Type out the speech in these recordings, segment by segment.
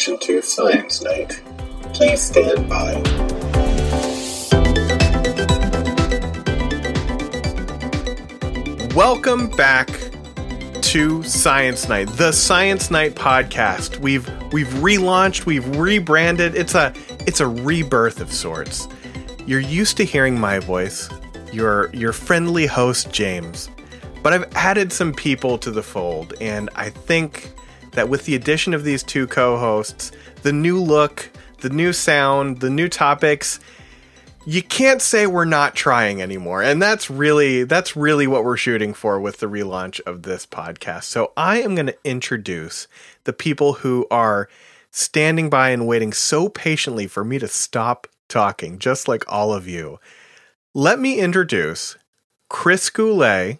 introduction to Science Night. Please stand by. Welcome back to Science Night, the Science Night podcast. We've we've relaunched, we've rebranded. It's a it's a rebirth of sorts. You're used to hearing my voice, your your friendly host James. But I've added some people to the fold and I think that with the addition of these two co-hosts, the new look, the new sound, the new topics, you can't say we're not trying anymore. And that's really that's really what we're shooting for with the relaunch of this podcast. So i am going to introduce the people who are standing by and waiting so patiently for me to stop talking just like all of you. Let me introduce chris goulet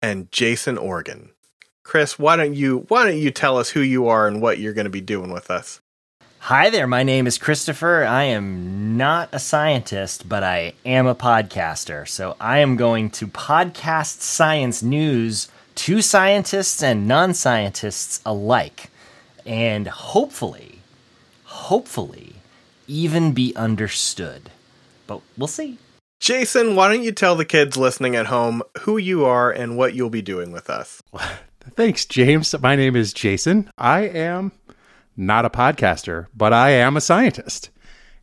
and jason organ chris why don't you why don't you tell us who you are and what you're going to be doing with us Hi there, my name is Christopher. I am not a scientist, but I am a podcaster. So I am going to podcast science news to scientists and non scientists alike. And hopefully, hopefully, even be understood. But we'll see. Jason, why don't you tell the kids listening at home who you are and what you'll be doing with us? Thanks, James. My name is Jason. I am not a podcaster, but I am a scientist.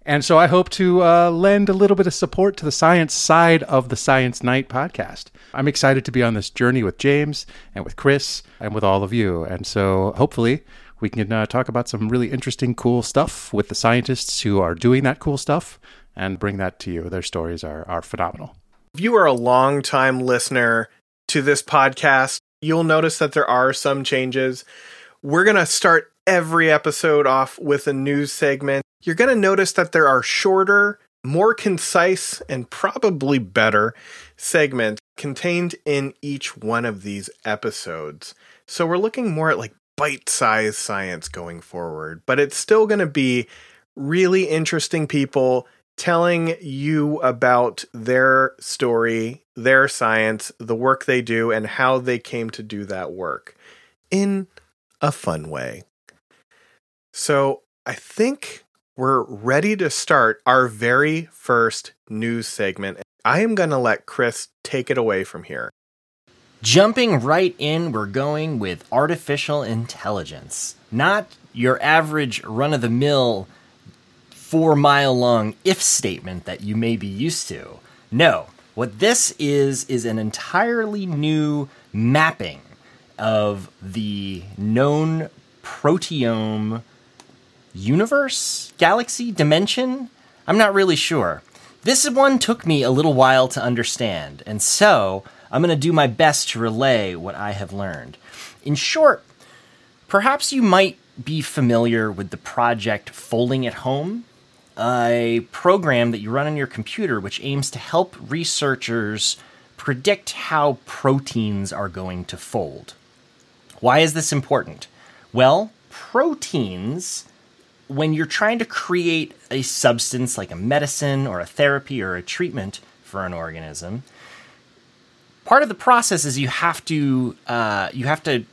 And so I hope to uh, lend a little bit of support to the science side of the Science Night podcast. I'm excited to be on this journey with James and with Chris and with all of you. And so hopefully we can uh, talk about some really interesting, cool stuff with the scientists who are doing that cool stuff and bring that to you. Their stories are, are phenomenal. If you are a long time listener to this podcast, you'll notice that there are some changes. We're going to start every episode off with a news segment. You're going to notice that there are shorter, more concise, and probably better segments contained in each one of these episodes. So we're looking more at like bite sized science going forward, but it's still going to be really interesting people telling you about their story, their science, the work they do, and how they came to do that work in a fun way. So I think we're ready to start our very first news segment. I am going to let Chris take it away from here. Jumping right in, we're going with artificial intelligence. Not your average run of the mill four mile long if statement that you may be used to. No, what this is, is an entirely new mapping of the known proteome universe, galaxy, dimension? I'm not really sure. This one took me a little while to understand, and so I'm going to do my best to relay what I have learned. In short, perhaps you might be familiar with the project Folding at Home, a program that you run on your computer which aims to help researchers predict how proteins are going to fold. Why is this important? Well, proteins when you're trying to create a substance like a medicine or a therapy or a treatment for an organism, part of the process is you have to uh, you have to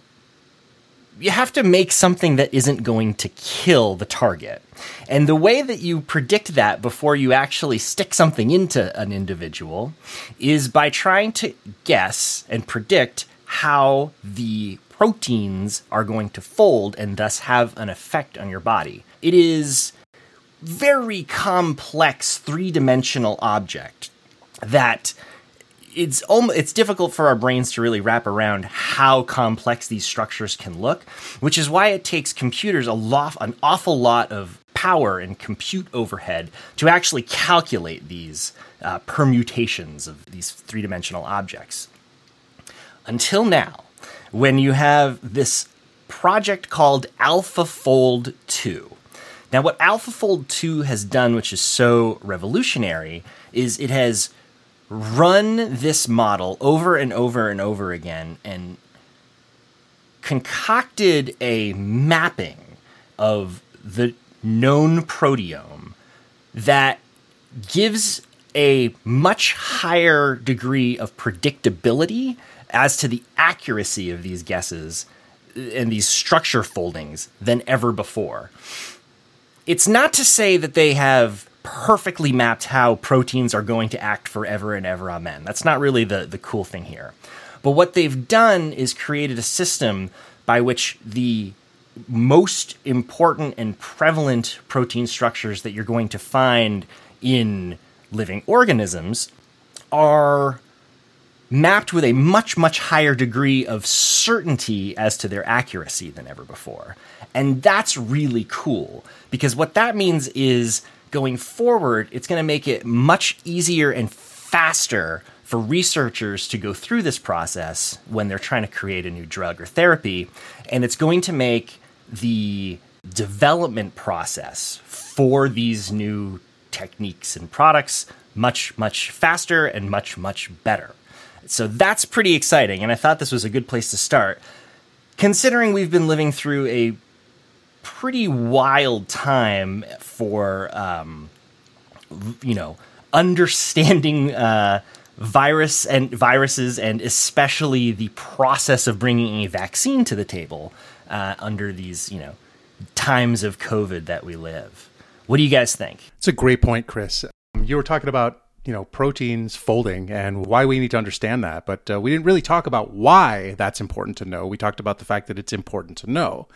you have to make something that isn't going to kill the target. And the way that you predict that before you actually stick something into an individual is by trying to guess and predict how the proteins are going to fold and thus have an effect on your body. It is very complex three-dimensional object that it's almost, it's difficult for our brains to really wrap around how complex these structures can look, which is why it takes computers a lot an awful lot of power and compute overhead to actually calculate these uh, permutations of these three-dimensional objects. Until now, when you have this project called AlphaFold 2. Now, what AlphaFold 2 has done, which is so revolutionary, is it has run this model over and over and over again and concocted a mapping of the known proteome that gives a much higher degree of predictability as to the accuracy of these guesses and these structure foldings than ever before. It's not to say that they have perfectly mapped how proteins are going to act forever and ever amen. That's not really the, the cool thing here. But what they've done is created a system by which the most important and prevalent protein structures that you're going to find in living organisms are mapped with a much, much higher degree of certainty as to their accuracy than ever before. And that's really cool because what that means is going forward, it's going to make it much easier and faster for researchers to go through this process when they're trying to create a new drug or therapy. And it's going to make the development process for these new techniques and products much, much faster and much, much better. So that's pretty exciting. And I thought this was a good place to start, considering we've been living through a pretty wild time for, um, you know, understanding uh, virus and viruses, and especially the process of bringing a vaccine to the table uh, under these, you know, times of COVID that we live. What do you guys think? It's a great point, Chris. You were talking about you know proteins folding and why we need to understand that but uh, we didn't really talk about why that's important to know we talked about the fact that it's important to know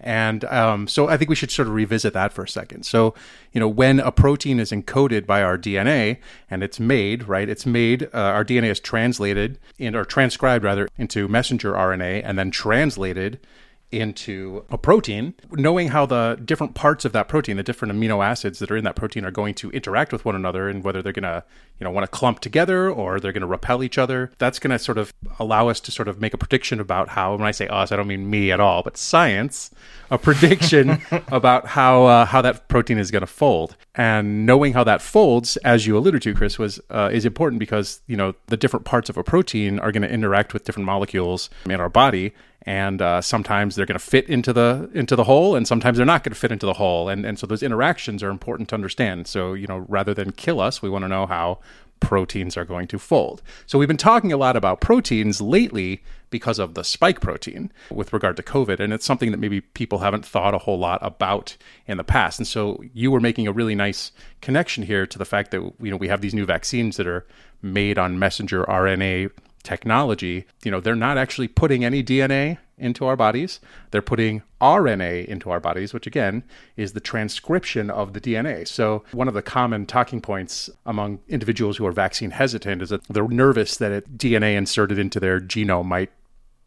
and um, so i think we should sort of revisit that for a second. So you know when a protein is encoded by our dna and it's made right it's made uh, our dna is translated in or transcribed rather into messenger rna and then translated into a protein, knowing how the different parts of that protein, the different amino acids that are in that protein are going to interact with one another and whether they're going to, you know, want to clump together or they're going to repel each other. That's going to sort of allow us to sort of make a prediction about how, when I say us, I don't mean me at all, but science, a prediction about how uh, how that protein is going to fold. And knowing how that folds, as you alluded to, Chris, was uh, is important because, you know, the different parts of a protein are going to interact with different molecules in our body and uh, sometimes they're going to fit into the into the hole and sometimes they're not going to fit into the hole. And and so those interactions are important to understand. So you know rather than kill us we want to know how proteins are going to fold. So we've been talking a lot about proteins lately because of the spike protein with regard to covid and it's something that maybe people haven't thought a whole lot about in the past. And so you were making a really nice connection here to the fact that you know we have these new vaccines that are made on messenger rna technology, you know, they're not actually putting any DNA into our bodies. They're putting RNA into our bodies, which again is the transcription of the DNA. So, one of the common talking points among individuals who are vaccine hesitant is that they're nervous that it, DNA inserted into their genome might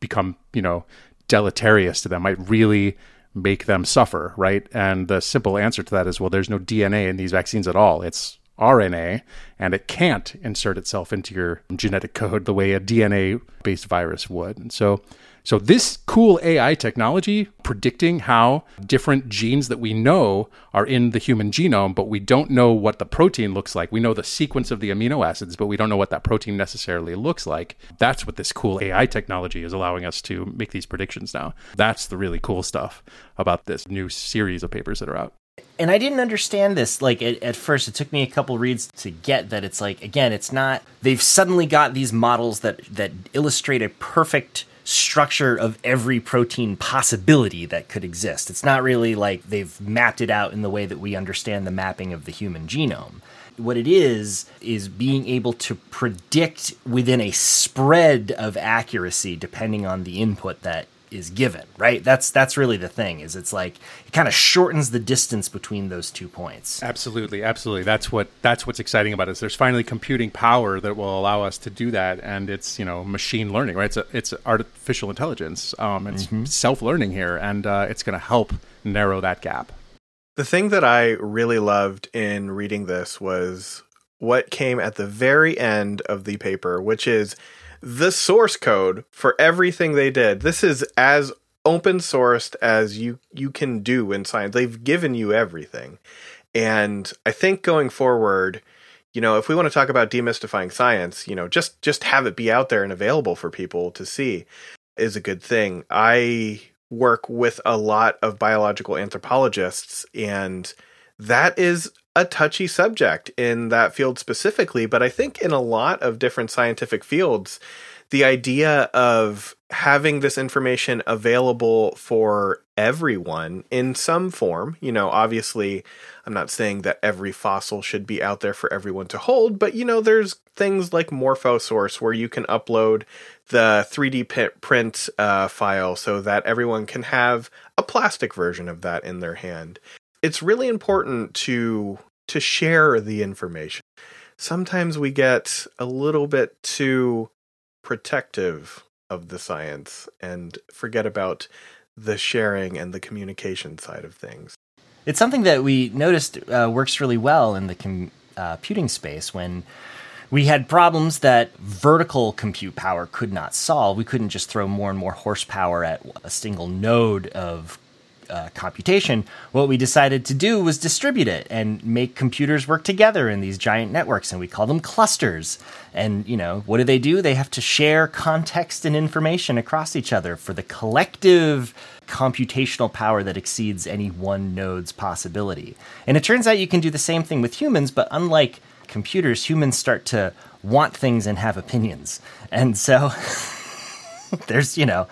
become, you know, deleterious to them, might really make them suffer, right? And the simple answer to that is well, there's no DNA in these vaccines at all. It's RNA, and it can't insert itself into your genetic code the way a DNA based virus would. And so, so this cool AI technology predicting how different genes that we know are in the human genome, but we don't know what the protein looks like. We know the sequence of the amino acids, but we don't know what that protein necessarily looks like. That's what this cool AI technology is allowing us to make these predictions now. That's the really cool stuff about this new series of papers that are out and I didn't understand this like at, at, first. It took me a couple reads to get that it's like again, it's not they've suddenly got these models that that illustrate a perfect structure of every protein possibility that could exist. It's not really like they've mapped it out in the way that we understand the mapping of the human genome. What it is is being able to predict within a spread of accuracy depending on the input that is given, right? That's that's really the thing. Is it's like it kind of shortens the distance between those two points. Absolutely, absolutely. That's what that's what's exciting about it. Is there's finally computing power that will allow us to do that, and it's you know machine learning, right? It's a, it's artificial intelligence. Um, it's mm-hmm. self learning here, and uh, it's going to help narrow that gap. The thing that I really loved in reading this was what came at the very end of the paper, which is the source code for everything they did. This is as open sourced as you you can do in science. They've given you everything. And I think going forward, you know, if we want to talk about demystifying science, you know, just just have it be out there and available for people to see is a good thing. I work with a lot of biological anthropologists and that is a touchy subject in that field specifically, but I think in a lot of different scientific fields, the idea of having this information available for everyone in some form, you know, obviously, I'm not saying that every fossil should be out there for everyone to hold, but you know, there's things like Morphosource where you can upload the 3D print uh, file so that everyone can have a plastic version of that in their hand. It's really important to to share the information. Sometimes we get a little bit too protective of the science and forget about the sharing and the communication side of things. It's something that we noticed uh, works really well in the uh, computing space when we had problems that vertical compute power could not solve. We couldn't just throw more and more horsepower at a single node of uh, computation, what we decided to do was distribute it and make computers work together in these giant networks, and we call them clusters. And you know, what do they do? They have to share context and information across each other for the collective computational power that exceeds any one node's possibility. And it turns out you can do the same thing with humans, but unlike computers, humans start to want things and have opinions. And so there's, you know,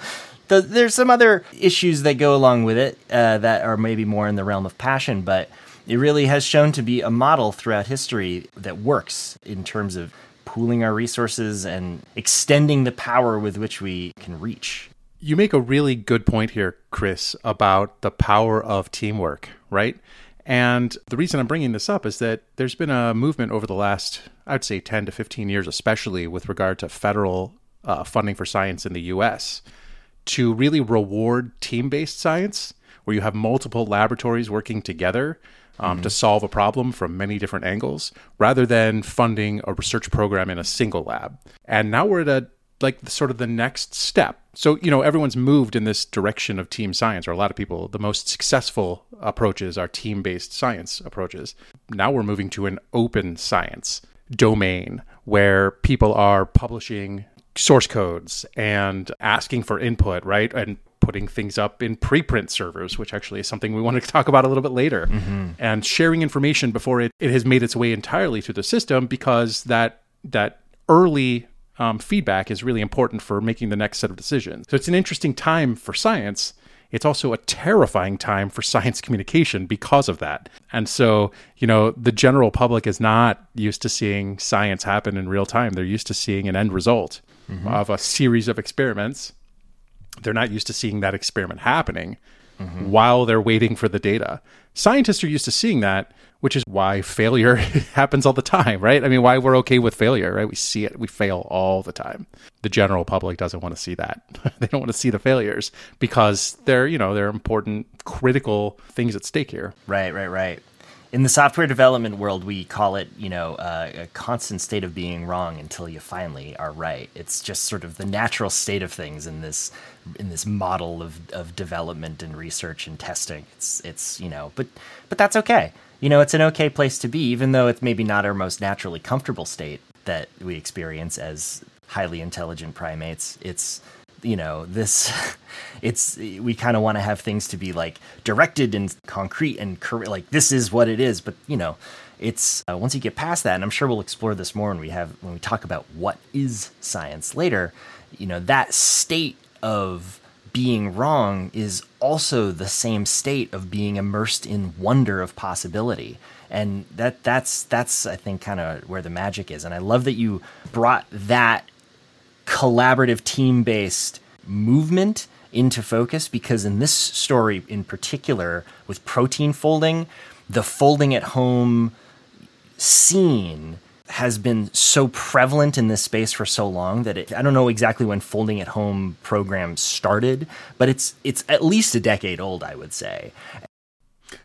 the, there's some other issues that go along with it uh, that are maybe more in the realm of passion, but it really has shown to be a model throughout history that works in terms of pooling our resources and extending the power with which we can reach. You make a really good point here, Chris, about the power of teamwork, right? And the reason I'm bringing this up is that there's been a movement over the last, I'd say, 10 to 15 years, especially with regard to federal uh, funding for science in the US, to really reward team based science, where you have multiple laboratories working together um, mm-hmm. to solve a problem from many different angles, rather than funding a research program in a single lab. And now we're at a like sort of the next step. So, you know, everyone's moved in this direction of team science, or a lot of people, the most successful approaches are team based science approaches. Now we're moving to an open science domain where people are publishing source codes and asking for input, right? And putting things up in preprint servers, which actually is something we want to talk about a little bit later, mm-hmm. and sharing information before it, it has made its way entirely through the system because that that early um, feedback is really important for making the next set of decisions. So it's an interesting time for science. It's also a terrifying time for science communication because of that. And so, you know, the general public is not used to seeing science happen in real time. They're used to seeing an end result mm-hmm. of a series of experiments. They're not used to seeing that experiment happening mm-hmm. while they're waiting for the data. Scientists are used to seeing that, which is why failure happens all the time, right? I mean, why we're okay with failure, right? We see it, we fail all the time. The general public doesn't want to see that. they don't want to see the failures because they're, you know, they're important, critical things at stake here. Right, right, right in the software development world, we call it, you know, uh, a constant state of being wrong until you finally are right. It's just sort of the natural state of things in this in this model of, of development and research and testing. It's it's you know, but but that's okay. You know, it's an okay place to be, even though it's maybe not our most naturally comfortable state that we experience as highly intelligent primates. It's you know this it's we kind of want to have things to be like directed and concrete and like this is what it is but you know it's uh, once you get past that and i'm sure we'll explore this more when we have when we talk about what is science later you know that state of being wrong is also the same state of being immersed in wonder of possibility. And that that's that's i think kind of where the magic is. And i love that you brought that collaborative team based movement into focus because in this story in particular with protein folding the folding at home scene has been so prevalent in this space for so long that it, I don't know exactly when folding at home programs started, but it's it's at least a decade old, I would say.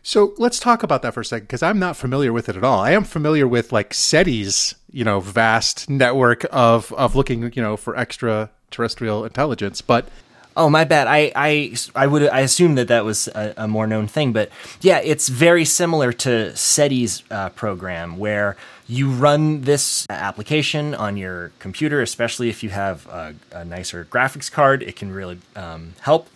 So let's talk about that for a second because I'm not familiar with it at all. I am familiar with like SETI's, you know, vast network of of looking, you know, for extraterrestrial intelligence, but Oh, my bad. I, I, I would I assume that that was a, a, more known thing, but yeah, it's very similar to SETI's uh, program where you run this application on your computer, especially if you have a, a nicer graphics card. It can really um, help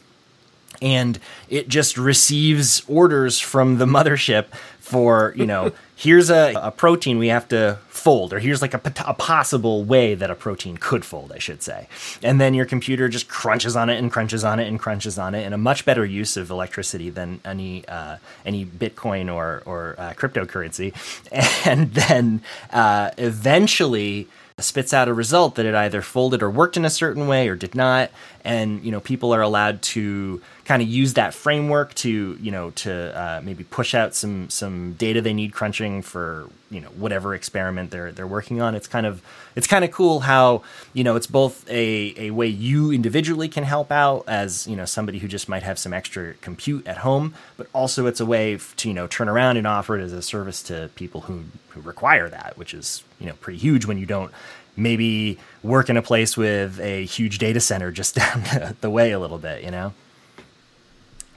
and it just receives orders from the mothership for you know here's a, a protein we have to fold or here's like a, a, possible way that a protein could fold i should say. And then your computer just crunches on it and crunches on it and crunches on it in a much better use of electricity than any uh, any bitcoin or or uh, cryptocurrency. And then uh, eventually spits out a result that it either folded or worked in a certain way or did not. And you know people are allowed to kind of use that framework to you know to uh, maybe push out some some data they need crunching for you know whatever experiment they're they're working on it's kind of it's kind of cool how you know it's both a a way you individually can help out as you know somebody who just might have some extra compute at home but also it's a way to you know turn around and offer it as a service to people who who require that which is you know pretty huge when you don't maybe work in a place with a huge data center just down the way a little bit, you know?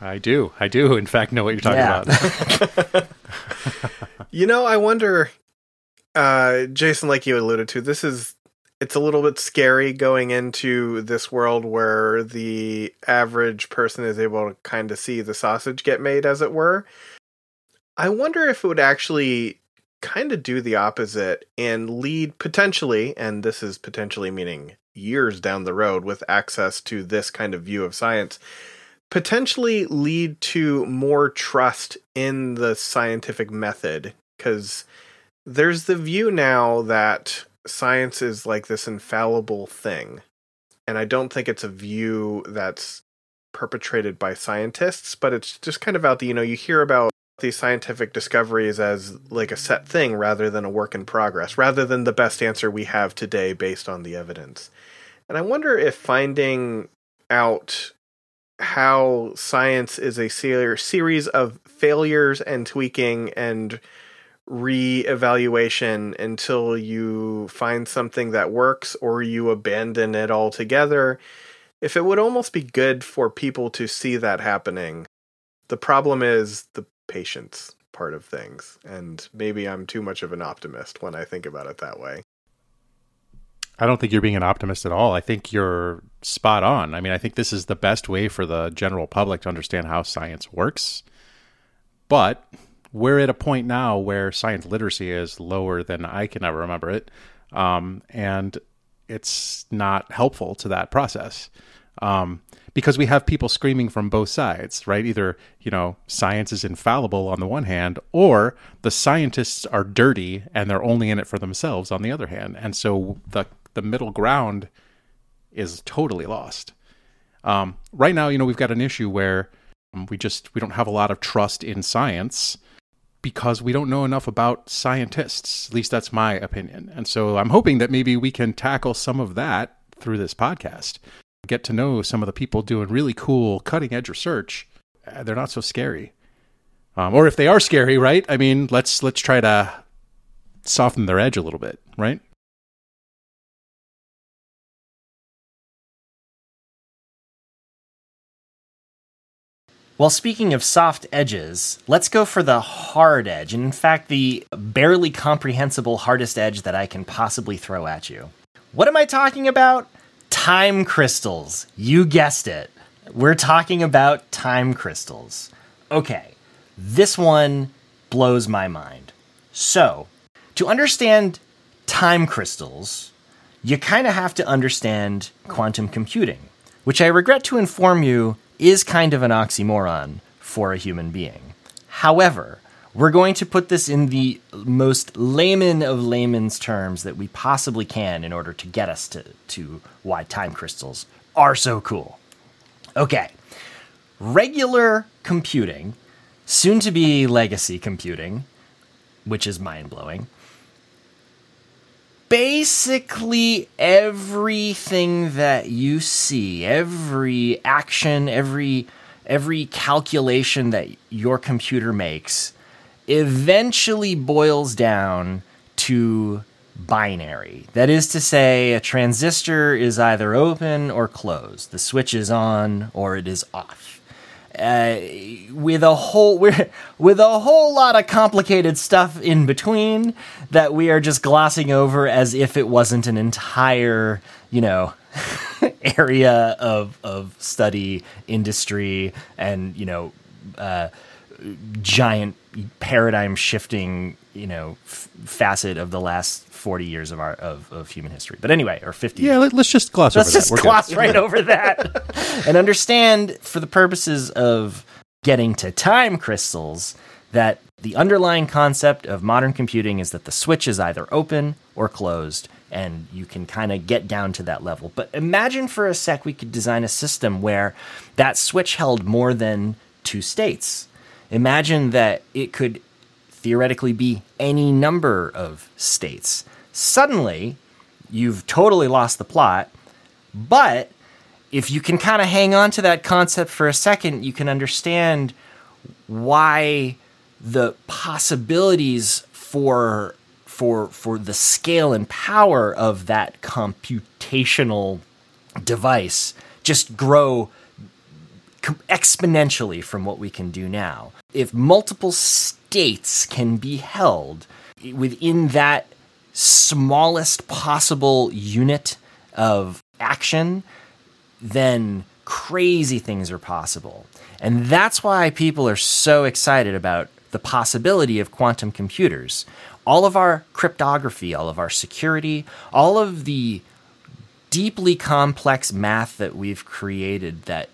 I do. I do, in fact, know what you're talking yeah. about. you know, I wonder, uh, Jason, like you alluded to, this is. It's a little bit scary going into this world where the average person is able to kind of see the sausage get made, as it were. I wonder if it would actually kind of do the opposite and lead potentially, and this is potentially meaning years down the road with access to this kind of view of science, potentially lead to more trust in the scientific method. Because there's the view now that science is like this infallible thing. And I don't think it's a view that's perpetrated by scientists, but it's just kind of out the, you know, you hear about these scientific discoveries as like a set thing rather than a work in progress, rather than the best answer we have today based on the evidence. And I wonder if finding out how science is a series of failures and tweaking and re-evaluation until you find something that works or you abandon it altogether if it would almost be good for people to see that happening the problem is the patience part of things. And maybe I'm too much of an optimist when I think about it that way. I don't think you're being an optimist at all. I think you're spot on. I mean, I think this is the best way for the general public to understand how science works. But we're at a point now where science literacy is lower than I can ever remember it. Um, and it's not helpful to that process. Um, because we have people screaming from both sides, right? Either, you know, science is infallible on the one hand, or the scientists are dirty and they're only in it for themselves on the other hand. And so the the middle ground is totally lost. Um, right now, you know, we've got an issue where um, we just we don't have a lot of trust in science because we don't know enough about scientists. At least that's my opinion. And so I'm hoping that maybe we can tackle some of that through this podcast get to know some of the people doing really cool cutting edge research, uh, they're not so scary. Um, or if they are scary, right? I mean, let's let's try to soften their edge a little bit, right? Well, speaking of soft edges, let's go for the hard edge, and in fact, the barely comprehensible hardest edge that I can possibly throw at you. What am I talking about? time crystals. You guessed it. We're talking about time crystals. Okay, this one blows my mind. So, to understand time crystals, you kind of have to understand quantum computing, which I regret to inform you is kind of an oxymoron for a human being. However, we're going to put this in the most layman of layman's terms that we possibly can in order to get us to, to why time crystals are so cool. Okay, regular computing, soon to be legacy computing, which is mind blowing. Basically, everything that you see, every action, every every calculation that your computer makes eventually boils down to binary. That is to say, a transistor is either open or closed. The switch is on or it is off. Uh, with a whole with a whole lot of complicated stuff in between that we are just glossing over as if it wasn't an entire, you know, area of of study, industry, and you know. Uh, giant paradigm shifting, you know, f- facet of the last 40 years of our of, of human history. But anyway, or 50 Yeah, let, us just gloss Let's over just that. We're gloss good. right over that and understand, for the purposes of getting to time crystals, that the underlying concept of modern computing is that the switch is either open or closed, and you can kind of get down to that level. But imagine for a sec we could design a system where that switch held more than two states. Imagine that it could theoretically be any number of states. Suddenly, you've totally lost the plot, but if you can kind of hang on to that concept for a second, you can understand why the possibilities for for for the scale and power of that computational device just grow exponentially from what we can do now. If multiple states can be held within that smallest possible unit of action, then crazy things are possible. And that's why people are so excited about the possibility of quantum computers. All of our cryptography, all of our security, all of the deeply complex math that we've created that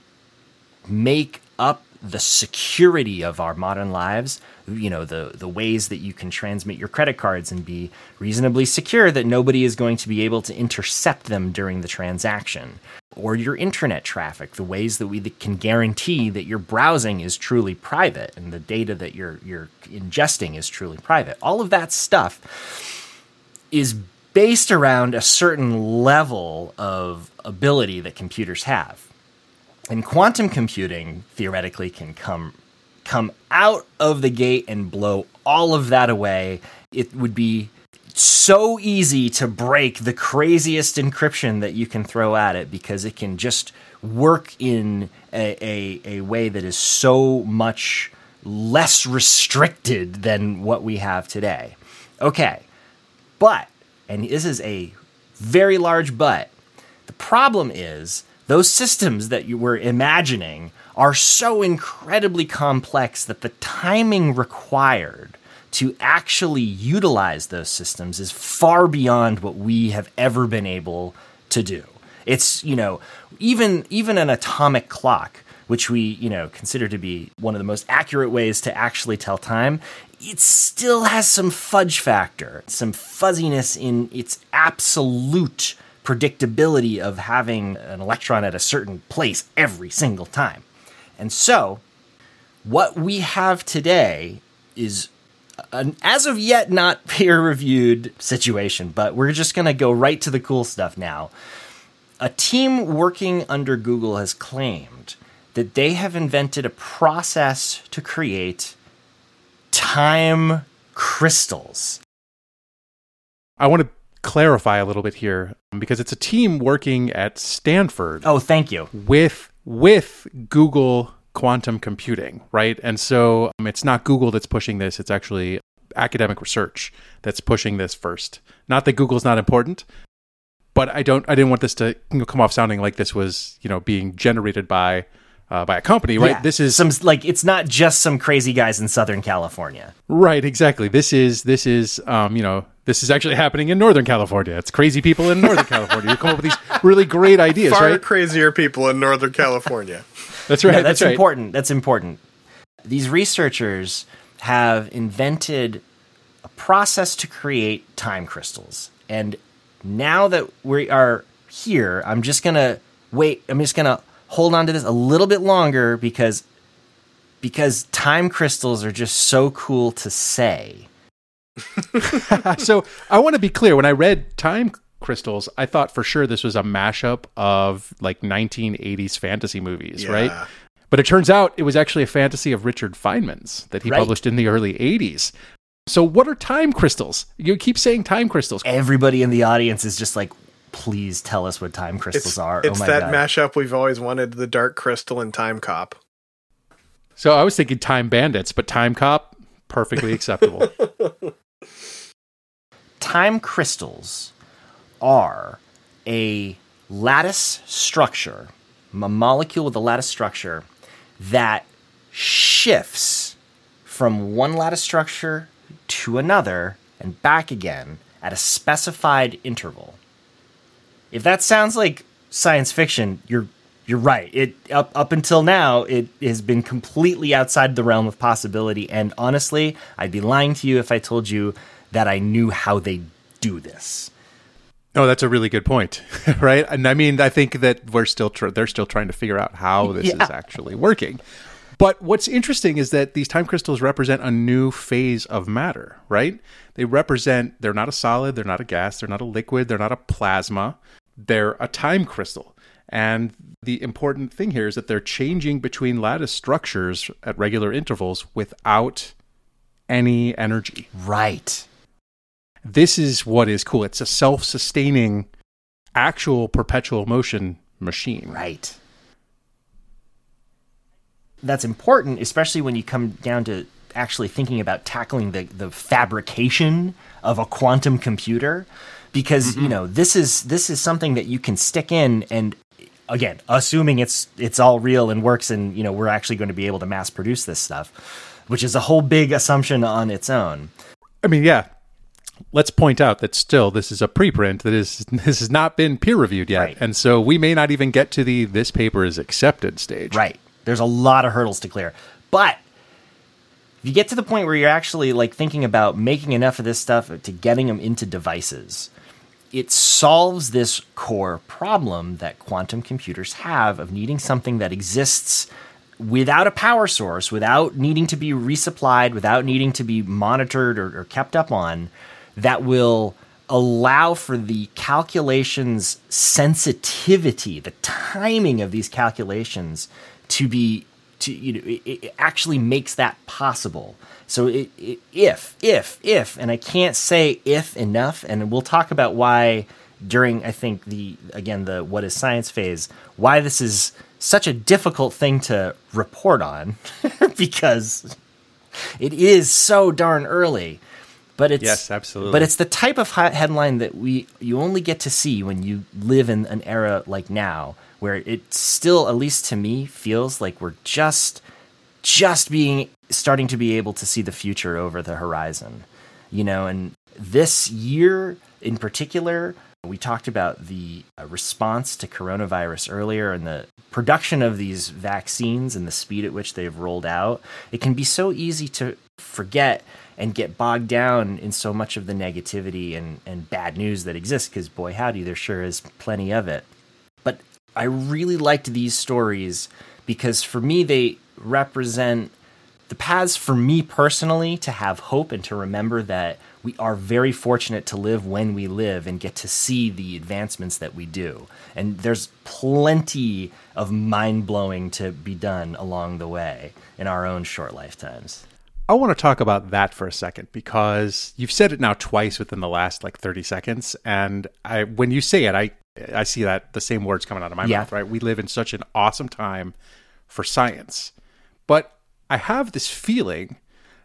make up the security of our modern lives you know the the ways that you can transmit your credit cards and be reasonably secure that nobody is going to be able to intercept them during the transaction. Or your internet traffic the ways that we can guarantee that your browsing is truly private and the data that you're you're ingesting is truly private. All of that stuff is based around a certain level of ability that computers have and quantum computing theoretically can come come out of the gate and blow all of that away. It would be so easy to break the craziest encryption that you can throw at it because it can just work in a, a, a way that is so much less restricted than what we have today. Okay, but, and this is a very large but, the problem is those systems that you were imagining are so incredibly complex that the timing required to actually utilize those systems is far beyond what we have ever been able to do. It's, you know, even even an atomic clock, which we, you know, consider to be one of the most accurate ways to actually tell time, it still has some fudge factor, some fuzziness in its absolute predictability of having an electron at a certain place every single time. And so, what we have today is an as of yet not peer reviewed situation, but we're just going to go right to the cool stuff now. A team working under Google has claimed that they have invented a process to create time crystals. I want to clarify a little bit here because it's a team working at Stanford Oh, thank you. with with Google quantum computing, right? And so um, it's not Google that's pushing this; it's actually academic research that's pushing this first. Not that Google's not important, but I don't. I didn't want this to come off sounding like this was you know being generated by uh, by a company, right? Yeah, This is some like it's not just some crazy guys in Southern California. Right, exactly. This is this is um, you know this is actually happening in Northern California. It's crazy people in Northern California who come up with these really great ideas, Far right? crazier people in Northern California. That's right. Yeah, that's, right. important. That's important. These researchers have invented a process to create time crystals. And now that we are here, I'm just going to wait. I'm just going to hold on to this a little bit longer because because time crystals are just so cool to say. so I want to be clear. When I read Time Crystals, I thought for sure this was a mashup of like 1980s fantasy movies, Yeah. right? But it turns out it was actually a fantasy of Richard Feynman's that he Right. published in the early 80s. So what are time crystals? You keep saying time crystals. Everybody in the audience is just like please tell us what time crystals It's, are. Oh it's oh my that god. mashup we've always wanted the Dark Crystal and Time Cop. So I was thinking Time Bandits, but Time Cop, perfectly acceptable. time crystals are a lattice structure, a molecule with a lattice structure that shifts from one lattice structure to another and back again at a specified interval. If that sounds like science fiction, you're you're right. It up up until now, it has been completely outside the realm of possibility. And honestly, I'd be lying to you if I told you that I knew how they do this. Oh, that's a really good point, right? And I mean, I think that we're still tr- they're still trying to figure out how this Yeah. is actually working. But what's interesting is that these time crystals represent a new phase of matter, right? They represent they're not a solid, they're not a gas, they're not a liquid, they're not a plasma. They're a time crystal. And the important thing here is that they're changing between lattice structures at regular intervals without any energy. Right. This is what is cool. It's a self sustaining, actual perpetual motion machine. Right. That's important, especially when you come down to actually thinking about tackling the, the fabrication of a quantum computer. Because, you mm-hmm. know, this is this is something that you can stick in and again, assuming it's it's all real and works and, you know, we're actually going to be able to mass produce this stuff, which is a whole big assumption on its own. I mean, yeah. Let's point out that still this is a preprint that is this has not been peer reviewed yet, Right. and so we may not even get to the this paper is accepted stage. Right. There's a lot of hurdles to clear. But if you get to the point where you're actually like thinking about making enough of this stuff to getting them into devices, it solves this core problem that quantum computers have of needing something that exists without a power source, without needing to be resupplied, without needing to be monitored or, or kept up on, that will allow for the calculations sensitivity, the timing of these calculations to be to you know it, it actually makes that possible. So it, it, if if if and I can't say if enough, and we'll talk about why during I think the again the what is science phase why this is such a difficult thing to report on because it is so darn early. But it's Yes, absolutely. But it's the type of headline that we you only get to see when you live in an era like now, where it still, at least to me, feels like we're just just being starting to be able to see the future over the horizon. You know, and this year in particular, we talked about the uh, response to coronavirus earlier and the production of these vaccines and the speed at which they've rolled out. It can be so easy to forget and get bogged down in so much of the negativity and, and bad news that exists because, boy, howdy, there sure is plenty of it. I really liked these stories because for me, they represent the paths for me personally to have hope and to remember that we are very fortunate to live when we live and get to see the advancements that we do. And there's plenty of mind blowing to be done along the way in our own short lifetimes. I want to talk about that for a second because you've said it now twice within the last like 30 seconds and I when you say it I I see that the same words coming out of my Yeah. mouth, right? We live in such an awesome time for science. But I have this feeling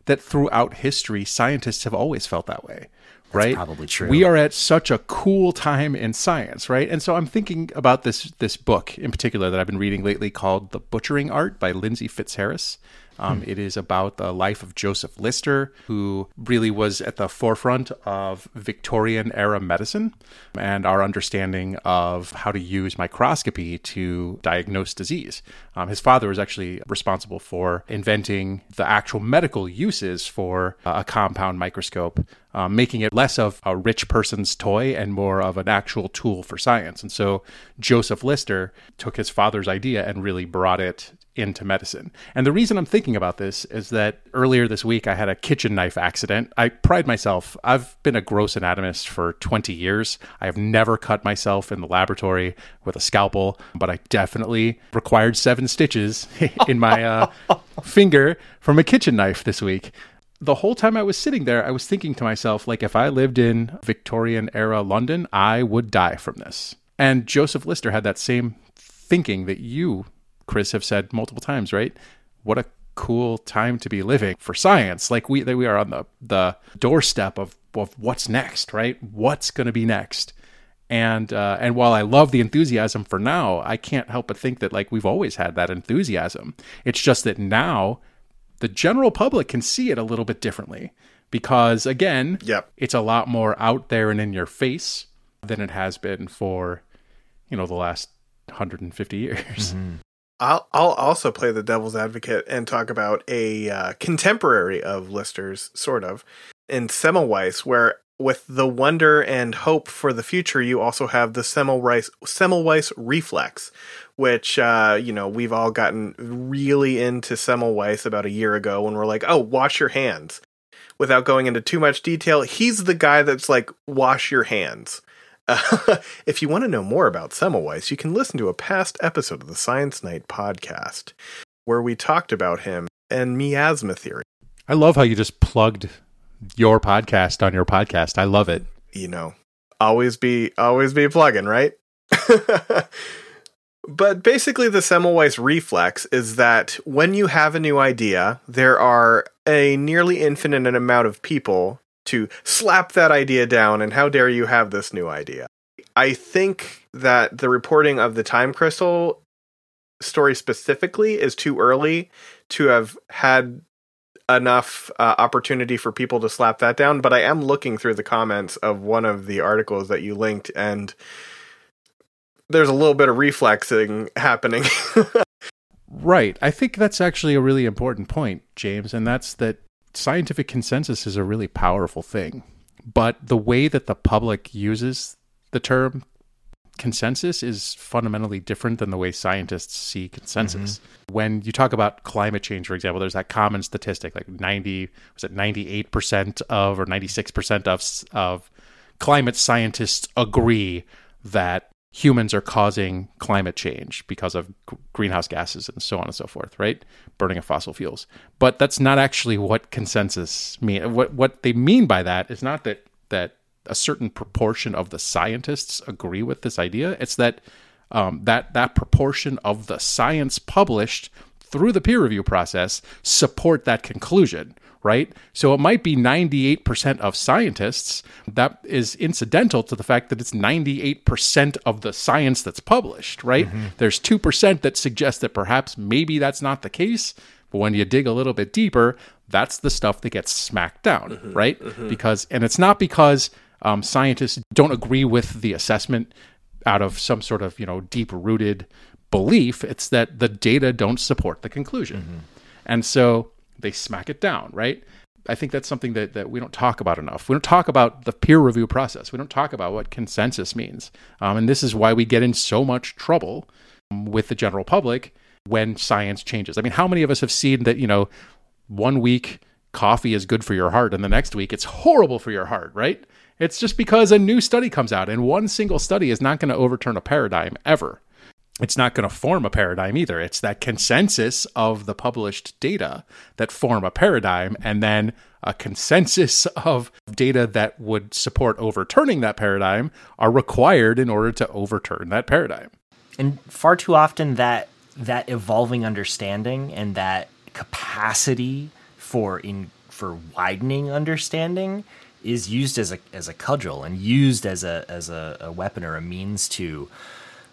that throughout history scientists have always felt that way. Right? probably true. We are at such a cool time in science, right? And so I'm thinking about this this book in particular that I've been reading lately called The Butchering Art by Lindsey Fitzharris. Um, it is about the life of Joseph Lister, who really was at the forefront of Victorian era medicine and our understanding of how to use microscopy to diagnose disease. Um, his father was actually responsible for inventing the actual medical uses for uh, a compound microscope, um, making it less of a rich person's toy and more of an actual tool for science. And so Joseph Lister took his father's idea and really brought it into medicine. And the reason I'm thinking about this is that earlier this week I had a kitchen knife accident. I pride myself, I've been a gross anatomist for 20 years. I have never cut myself in the laboratory with a scalpel, but I definitely required seven stitches in my uh, finger from a kitchen knife this week. The whole time I was sitting there, I was thinking to myself, like, if I lived in Victorian era London, I would die from this. And Joseph Lister had that same thinking that you Chris have said multiple times, right? What a cool time to be living for science. Like we that we are on the the doorstep of of what's next, right? What's going to be next? And uh, and while I love the enthusiasm for now, I can't help but think that like we've always had that enthusiasm. It's just that now the general public can see it a little bit differently because again, Yep. it's a lot more out there and in your face than it has been for you know the last 150 years. I'll I'll also play the devil's advocate and talk about a uh, contemporary of Lister's, sort of, in Semmelweis, where with the wonder and hope for the future, you also have the Semmelweis Semmelweis reflex, which uh, you know we've all gotten really into Semmelweis about a year ago when we're like, oh, wash your hands. Without going into too much detail, he's the guy that's like, wash your hands. Uh, if you want to know more about Semmelweis, you can listen to a past episode of the Science Night podcast where we talked about him and miasma theory. I love how you just plugged your podcast on your podcast. I love it. You know, always be always be plugging, right? but basically, the Semmelweis reflex is that when you have a new idea, there are a nearly infinite amount of people to slap that idea down and how dare you have this new idea. I think that the reporting of the time crystal story specifically is too early to have had enough uh, opportunity for people to slap that down but i am looking through the comments of one of the articles that you linked and there's a little bit of reflexing happening Right. I think that's actually a really important point, James, and that's that scientific consensus is a really powerful thing. But the way that the public uses the term consensus is fundamentally different than the way scientists see consensus. Mm-hmm. When you talk about climate change, for example, there's that common statistic like 90 was it 98% of or 96% of of climate scientists agree that humans are causing climate change because of g- greenhouse gases and so on and so forth, right? Burning of fossil fuels. But that's not actually what consensus mean. What what they mean by that is not that that a certain proportion of the scientists agree with this idea. It's that um, that that proportion of the science published through the peer review process support that conclusion, right? So it might be 98% of scientists. That is incidental to the fact that it's 98% of the science that's published, right? Mm-hmm. There's 2% that suggest that perhaps maybe that's not the case. But when you dig a little bit deeper, that's the stuff that gets smacked down, mm-hmm. right? Mm-hmm. Because, and it's not because um, scientists don't agree with the assessment out of some sort of you know deep rooted belief it's that the data don't support the conclusion and so they smack it down right? I think that's something that, that we don't talk about enough. We don't talk about the peer review process. We don't talk about what consensus means. Um, and this is why we get in so much trouble um, with the general public when science changes. I mean how many of us have seen that you know one week coffee is good for your heart and the next week it's horrible for your heart right? It's just because a new study comes out and one single study is not going to overturn a paradigm ever it's not going to form a paradigm either. It's that consensus of the published data that form a paradigm, and then a consensus of data that would support overturning that paradigm are required in order to overturn that paradigm. and far too often that that evolving understanding and that capacity for in for widening understanding is used as a as a cudgel and used as a as a, a weapon or a means to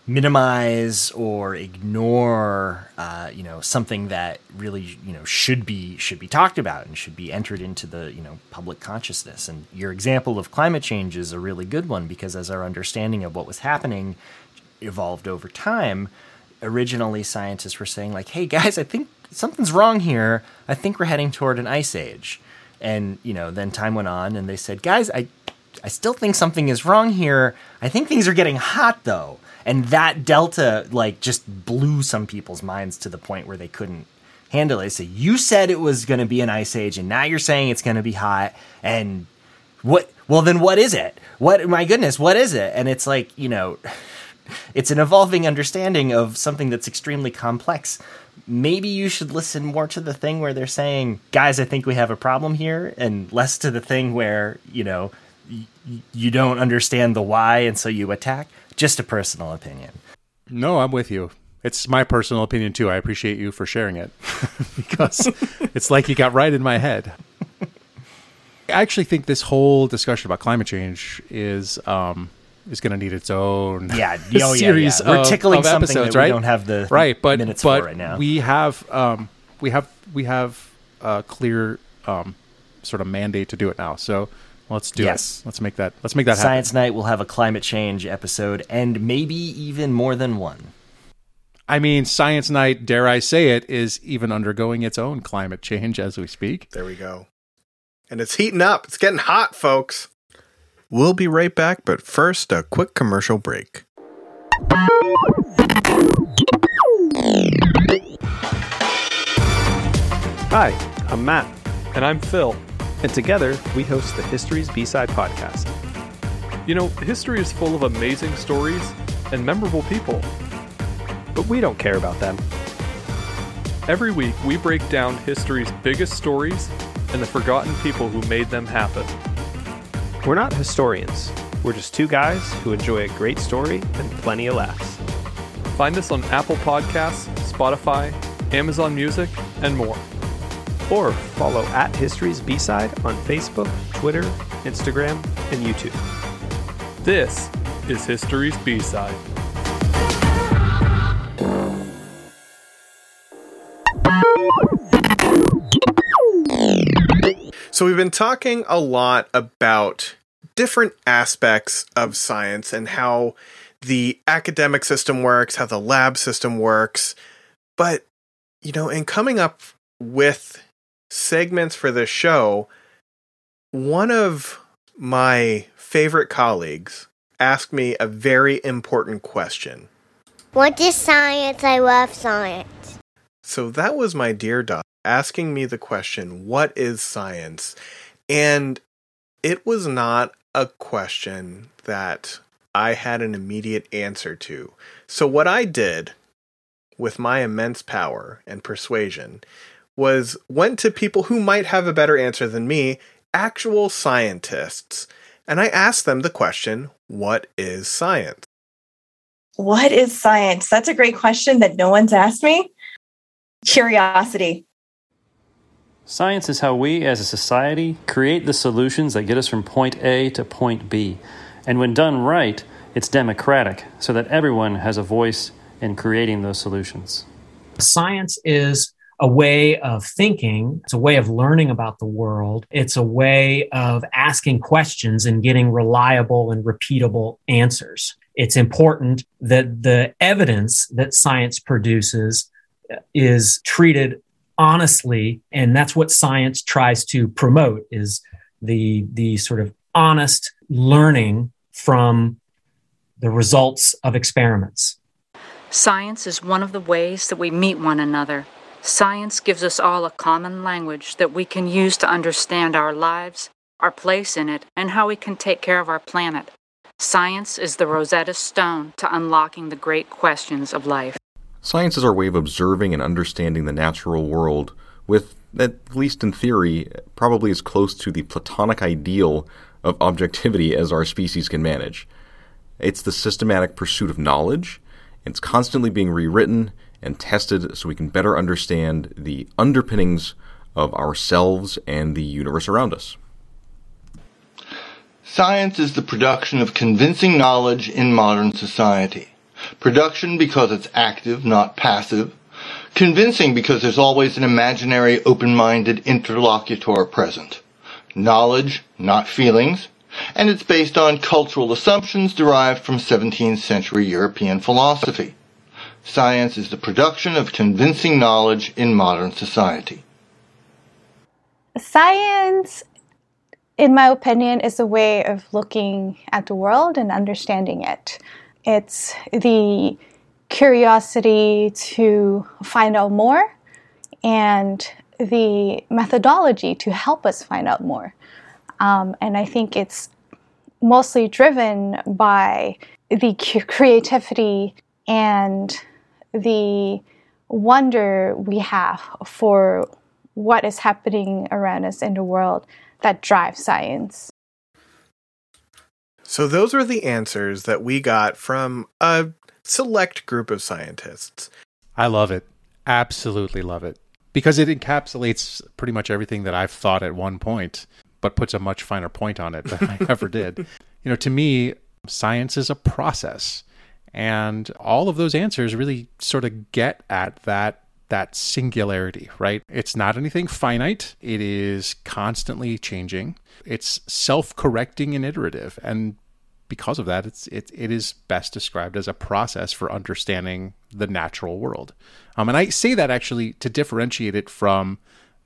minimize or ignore uh, you know something that really you know should be should be talked about and should be entered into the you know public consciousness. And your example of climate change is a really good one because as our understanding of what was happening evolved over time originally scientists were saying like hey guys i think something's wrong here. I think we're heading toward an ice age. And you know then time went on and they said guys i i still think something is wrong here. I think things are getting hot though and that delta like just blew some people's minds to the point where they couldn't handle it So you said it was going to be an ice age and now you're saying it's going to be hot and what well then what is it what my goodness what is it and it's like you know it's an evolving understanding of something that's extremely complex. Maybe you should listen more to the thing where they're saying, "Guys, I think we have a problem here," and less to the thing where you know you don't understand the why, and so you attack. Just a personal opinion. No, I'm with you. It's my personal opinion too. I appreciate you for sharing it because it's like you got right in my head. I actually think this whole discussion about climate change is um, is going to need its own Yeah, oh, yeah, series yeah. We're of- tickling of something episodes, that we don't have the right, but minutes but for right now. we have um, we have we have a clear um, sort of mandate to do it now. So let's do Yes. it. Let's make that. Let's make that happen. Science Night will have a climate change episode and maybe even more than one. I mean, Science Night, dare I say it, is even undergoing its own climate change as we speak. There we go. And it's heating up. It's getting hot, folks. We'll be right back, but first, a quick commercial break. Hi, I'm Matt. And I'm Phil. And together, we host the History's B-Side podcast. You know, history is full of amazing stories and memorable people. But we don't care about them. Every week, we break down history's biggest stories and the forgotten people who made them happen. We're not historians. We're just two guys who enjoy a great story and plenty of laughs. Find us on Apple Podcasts, Spotify, Amazon Music, and more. Or follow at History's B-Side on Facebook, Twitter, Instagram, and YouTube. This is History's B-Side. So, we've been talking a lot about different aspects of science and how the academic system works, how the lab system works. But, you know, in coming up with segments for this show, one of my favorite colleagues asked me a very important question. What is science? I love science. So that was my dear daughter asking me the question, What is science? And it was not a question that I had an immediate answer to. So, what I did with my immense power and persuasion was went to people who might have a better answer than me, actual scientists, and I asked them the question, What is science? What is science? That's a great question that no one's asked me. Curiosity. Science is how we as a society create the solutions that get us from point A to point B. And when done right, it's democratic so that everyone has a voice in creating those solutions. Science is a way of thinking, it's a way of learning about the world, it's a way of asking questions and getting reliable and repeatable answers. It's important that the evidence that science produces uh, is treated honestly and that's what science tries to promote is the the sort of honest learning from the results of experiments Science is one of the ways that we meet one another. Science gives us all a common language that we can use to understand our lives, our place in it, and how we can take care of our planet. Science is the Rosetta Stone to unlocking the great questions of life. Science is our way of observing and understanding the natural world with, at least in theory, probably as close to the Platonic ideal of objectivity as our species can manage. It's the systematic pursuit of knowledge, it's constantly being rewritten and tested so we can better understand the underpinnings of ourselves and the universe around us. Science is the production of convincing knowledge in modern society. Production because it's active, not passive. Convincing because there's always an imaginary, open-minded interlocutor present. Knowledge, not feelings. And it's based on cultural assumptions derived from 17th century European philosophy. Science is the production of convincing knowledge in modern society. Science, in my opinion, is a way of looking at the world and understanding it. It's the curiosity to find out more and the methodology to help us find out more. Um, and I think it's mostly driven by the creativity and the wonder we have for what is happening around us in the world that drives science. So, those are the answers that we got from a select group of scientists. I love it. Absolutely love it. Because it encapsulates pretty much everything that I've thought at one point, but puts a much finer point on it than I ever did. You know, to me, science is a process. And all of those answers really sort of get at that that singularity, right? It's not anything finite. It is constantly changing. It's self-correcting and iterative. And because of that, it's it, it is best described as a process for understanding the natural world. Um, and I say that actually to differentiate it from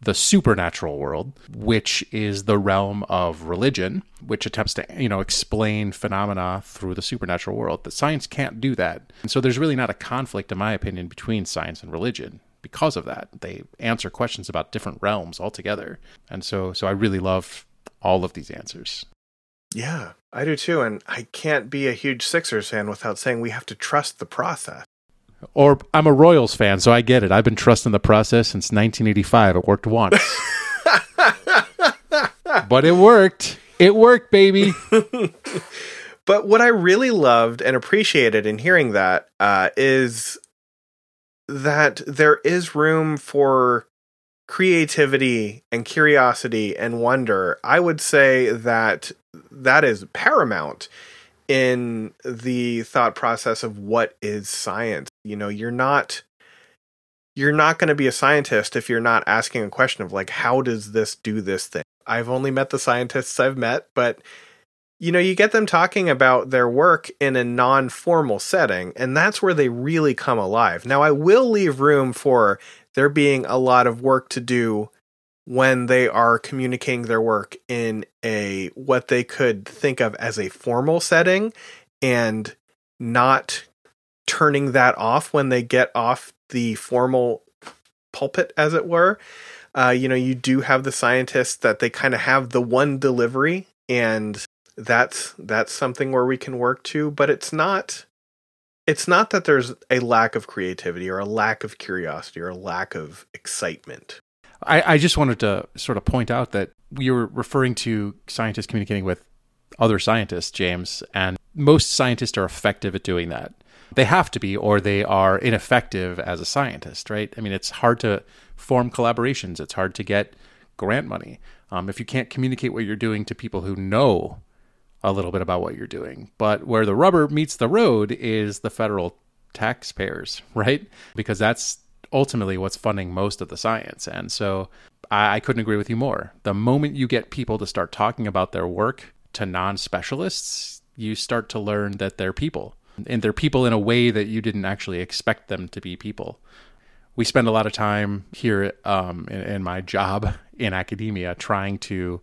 the supernatural world, which is the realm of religion, which attempts to you know explain phenomena through the supernatural world. That science can't do that, and so there's really not a conflict, in my opinion, between science and religion because of that. They answer questions about different realms altogether, and so so I really love all of these answers. Yeah, I do too. And I can't be a huge Sixers fan without saying we have to trust the process. Or I'm a Royals fan, so I get it. I've been trusting the process since 1985. It worked once. but it worked. It worked, baby. but what I really loved and appreciated in hearing that uh, is that there is room for creativity and curiosity and wonder. I would say that that is paramount in the thought process of what is science. You know, you're not you're not going to be a scientist if you're not asking a question of like how does this do this thing. I've only met the scientists I've met, but you know, you get them talking about their work in a non-formal setting and that's where they really come alive. Now, I will leave room for there being a lot of work to do when they are communicating their work in a what they could think of as a formal setting and not turning that off when they get off the formal pulpit as it were. Uh, you know you do have the scientists that they kind of have the one delivery and that's that's something where we can work to but it's not it's not that there's a lack of creativity or a lack of curiosity or a lack of excitement I, I just wanted to sort of point out that we were referring to scientists communicating with other scientists, James, and most scientists are effective at doing that. They have to be, or they are ineffective as a scientist, right? I mean, it's hard to form collaborations, it's hard to get grant money. Um, if you can't communicate what you're doing to people who know a little bit about what you're doing. But where the rubber meets the road is the federal taxpayers, right? Because that's ultimately what's funding most of the science. And so I, I couldn't agree with you more. The moment you get people to start talking about their work to non specialists, you start to learn that they're people. And they're people in a way that you didn't actually expect them to be people. We spend a lot of time here um, in, in my job in academia trying to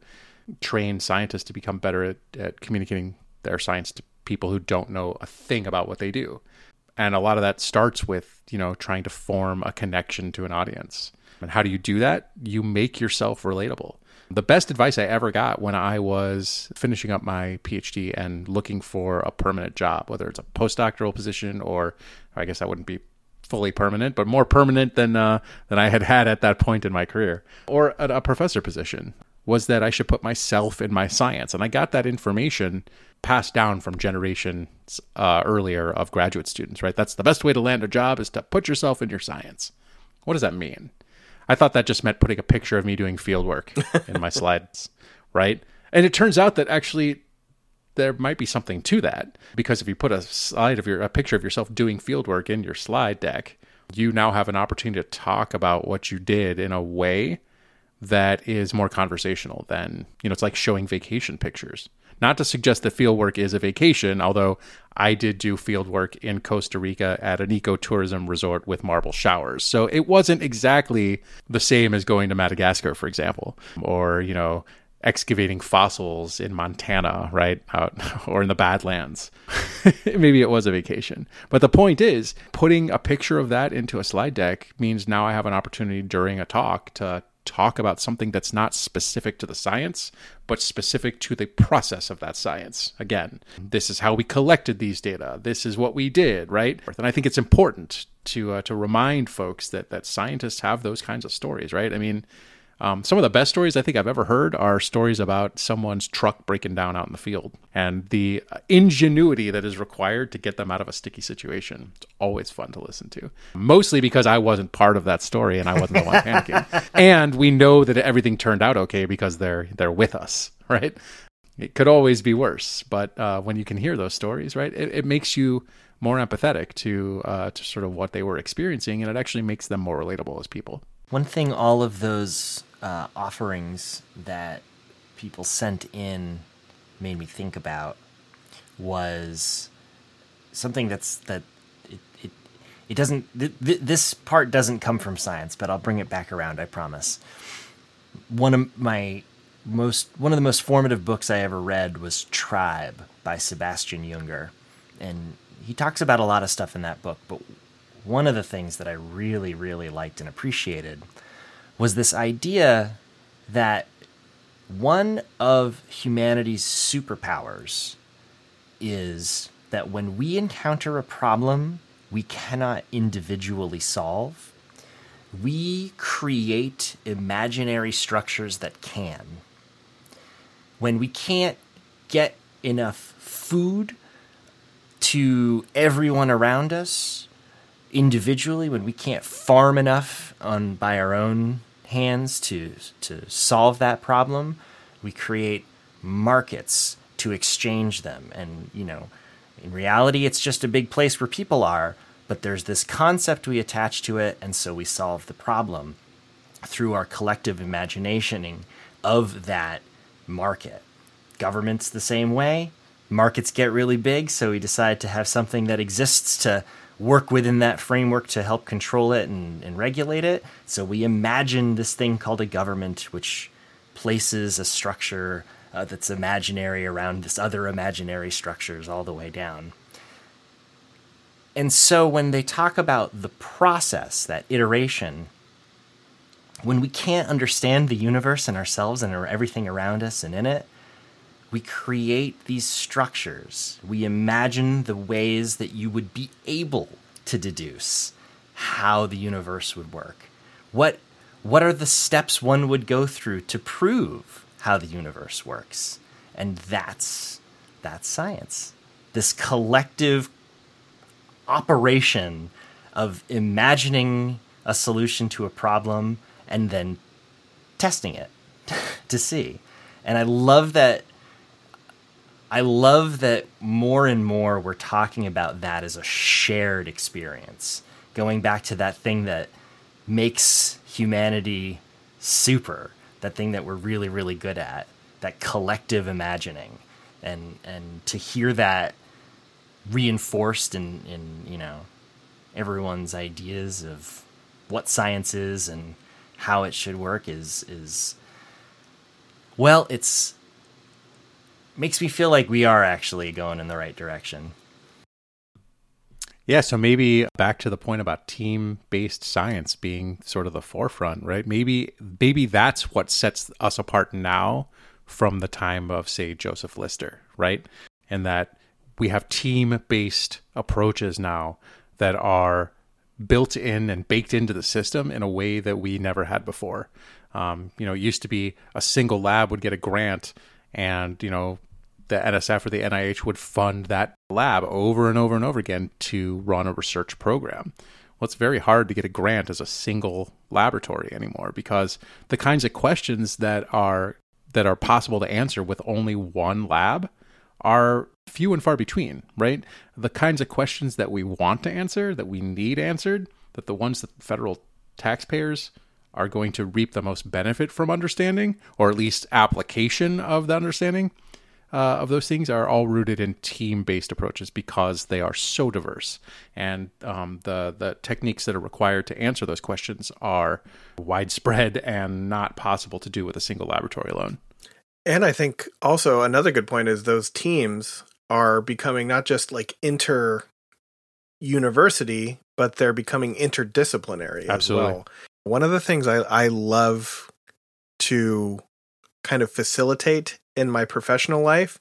train scientists to become better at, at communicating their science to people who don't know a thing about what they do and a lot of that starts with you know trying to form a connection to an audience. And how do you do that? You make yourself relatable. The best advice i ever got when i was finishing up my phd and looking for a permanent job whether it's a postdoctoral position or i guess that wouldn't be fully permanent but more permanent than uh, than i had had at that point in my career or a, a professor position was that i should put myself in my science. And i got that information passed down from generations uh, earlier of graduate students, right? That's the best way to land a job is to put yourself in your science. What does that mean? I thought that just meant putting a picture of me doing field work in my slides, right? And it turns out that actually there might be something to that because if you put a slide of your a picture of yourself doing field work in your slide deck, you now have an opportunity to talk about what you did in a way that is more conversational than, you know, it's like showing vacation pictures. Not to suggest that field work is a vacation, although I did do field work in Costa Rica at an ecotourism resort with marble showers. So it wasn't exactly the same as going to Madagascar, for example, or, you know, excavating fossils in Montana, right? Out or in the Badlands. Maybe it was a vacation. But the point is, putting a picture of that into a slide deck means now I have an opportunity during a talk to talk about something that's not specific to the science, but specific to the process of that science. Again, this is how we collected these data. This is what we did, right? And I think it's important to uh, to remind folks that that scientists have those kinds of stories, right? I mean, um, some of the best stories I think I've ever heard are stories about someone's truck breaking down out in the field and the ingenuity that is required to get them out of a sticky situation. It's always fun to listen to, mostly because I wasn't part of that story and I wasn't the one panicking. And we know that everything turned out okay because they're they're with us, right? It could always be worse, but uh, when you can hear those stories, right, it, it makes you more empathetic to uh, to sort of what they were experiencing, and it actually makes them more relatable as people. One thing all of those uh, offerings that people sent in made me think about was something that's that it it, it doesn't th- th- this part doesn't come from science, but I'll bring it back around. I promise. One of my most one of the most formative books I ever read was Tribe by Sebastian Junger, and he talks about a lot of stuff in that book. But one of the things that I really really liked and appreciated was this idea that one of humanity's superpowers is that when we encounter a problem we cannot individually solve, we create imaginary structures that can. When we can't get enough food to everyone around us individually, when we can't farm enough on by our own hands to to solve that problem, we create markets to exchange them and you know in reality, it's just a big place where people are, but there's this concept we attach to it, and so we solve the problem through our collective imaginationing of that market. Government's the same way. Markets get really big, so we decide to have something that exists to work within that framework to help control it and, and regulate it. So we imagine this thing called a government, which places a structure uh, that's imaginary around this other imaginary structures all the way down. And so when they talk about the process, that iteration, when we can't understand the universe and ourselves and everything around us and in it, we create these structures. We imagine the ways that you would be able to deduce how the universe would work. What what are the steps one would go through to prove how the universe works. And that's that's science. This collective operation of imagining a solution to a problem and then testing it to see. And I love that I love that more and more we're talking about that as a shared experience. Going back to that thing that makes humanity super that thing that we're really really good at that collective imagining and and to hear that reinforced in in you know everyone's ideas of what science is and how it should work is is well it's makes me feel like we are actually going in the right direction yeah, so maybe back to the point about team-based science being sort of the forefront, right? Maybe maybe that's what sets us apart now from the time of say Joseph Lister, right? And that we have team-based approaches now that are built in and baked into the system in a way that we never had before. Um, you know, it used to be a single lab would get a grant and, you know, the NSF or the NIH would fund that lab over and over and over again to run a research program. Well, it's very hard to get a grant as a single laboratory anymore because the kinds of questions that are that are possible to answer with only one lab are few and far between, right? The kinds of questions that we want to answer, that we need answered, that the ones that federal taxpayers are going to reap the most benefit from understanding, or at least application of the understanding, uh, of those things are all rooted in team-based approaches because they are so diverse, and um, the the techniques that are required to answer those questions are widespread and not possible to do with a single laboratory alone. And I think also another good point is those teams are becoming not just like inter university, but they're becoming interdisciplinary Absolutely. as well. One of the things I, I love to kind of facilitate in my professional life,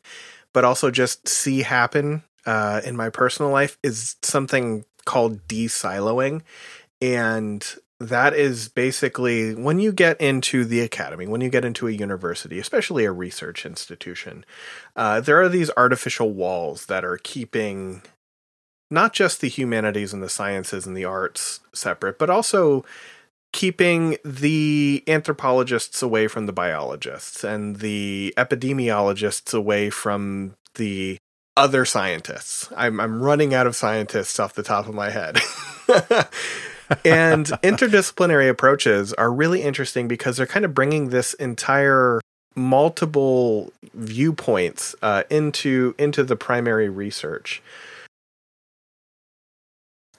but also just see happen uh, in my personal life is something called de-siloing. And that is basically when you get into the academy, when you get into a university, especially a research institution, uh, there are these artificial walls that are keeping not just the humanities and the sciences and the arts separate, but also keeping the anthropologists away from the biologists and the epidemiologists away from the other scientists. I'm I'm running out of scientists off the top of my head. and interdisciplinary approaches are really interesting because they're kind of bringing this entire multiple viewpoints uh, into into the primary research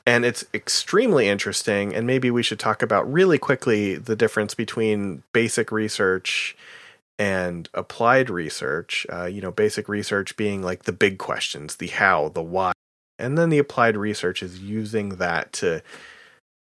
and it's extremely interesting and maybe we should talk about really quickly the difference between basic research and applied research uh, you know basic research being like the big questions the how the why and then the applied research is using that to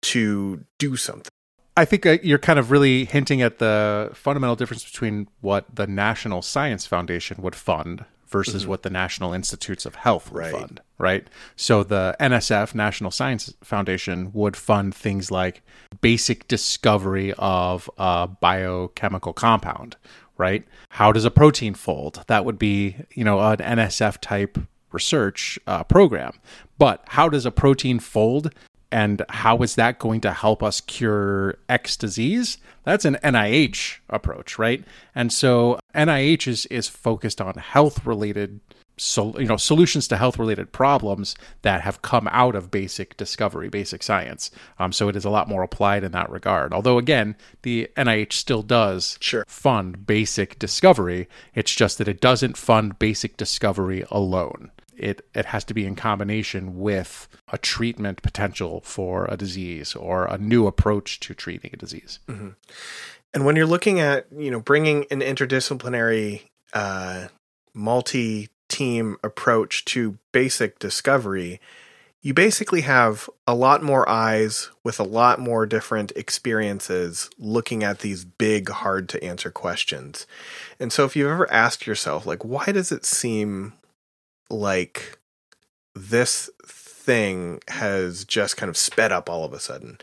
to do something. I think uh, you're kind of really hinting at the fundamental difference between what the National Science Foundation would fund versus Mhm. what the National Institutes of Health would Right. fund, right? So the NSF, National Science Foundation, would fund things like basic discovery of a biochemical compound, right? How does a protein fold? That would be, you know, an NSF type research uh, program. But how does a protein fold? And how is that going to help us cure X disease? That's an NIH approach, right? And so NIH is is focused on health related so you know solutions to health related problems that have come out of basic discovery basic science. Um, so it is a lot more applied in that regard. Although again the nih still does fund basic discovery. It's just that it doesn't fund basic discovery alone it it has to be in combination with a treatment potential for a disease or a new approach to treating a disease Mhm. And when you're looking at, you know, bringing an interdisciplinary, uh, multi-team approach to basic discovery, you basically have a lot more eyes with a lot more different experiences looking at these big, hard to answer questions. And so if you've ever asked yourself, like, why does it seem like this thing has just kind of sped up all of a sudden?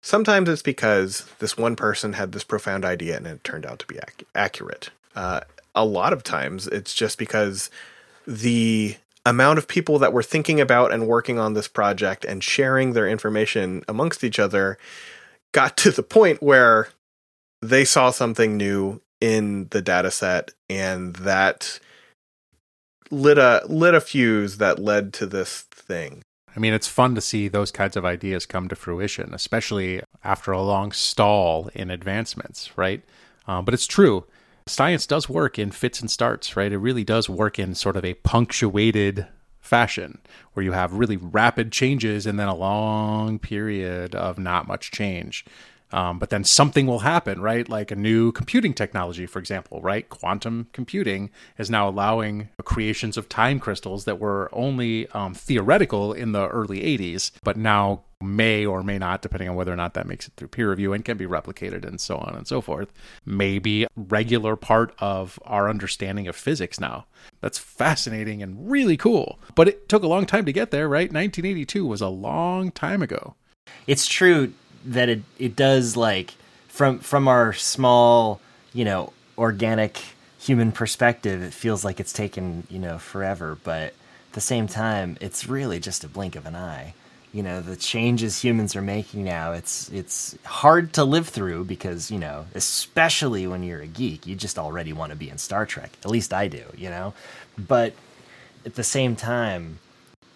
Sometimes it's because this one person had this profound idea and it turned out to be ac- accurate. Uh, a lot of times it's just because the amount of people that were thinking about and working on this project and sharing their information amongst each other got to the point where they saw something new in the data set and that lit a lit a fuse that led to this thing. I mean, it's fun to see those kinds of ideas come to fruition, especially after a long stall in advancements, right? Uh, but it's true. Science does work in fits and starts, right? It really does work in sort of a punctuated fashion where you have really rapid changes and then a long period of not much change. Um, but then something will happen, right? Like a new computing technology, for example, right? Quantum computing is now allowing creations of time crystals that were only um, theoretical in the early 80s, but now may or may not, depending on whether or not that makes it through peer review and can be replicated and so on and so forth, may be regular part of our understanding of physics now. That's fascinating and really cool. But it took a long time to get there, right? 1982 was a long time ago. it's true that it it does like from from our small you know organic human perspective it feels like it's taken you know forever but at the same time it's really just a blink of an eye. You know the changes humans are making now it's it's hard to live through because you know especially when you're a geek you just already want to be in star trek at least i do you know? But at the same time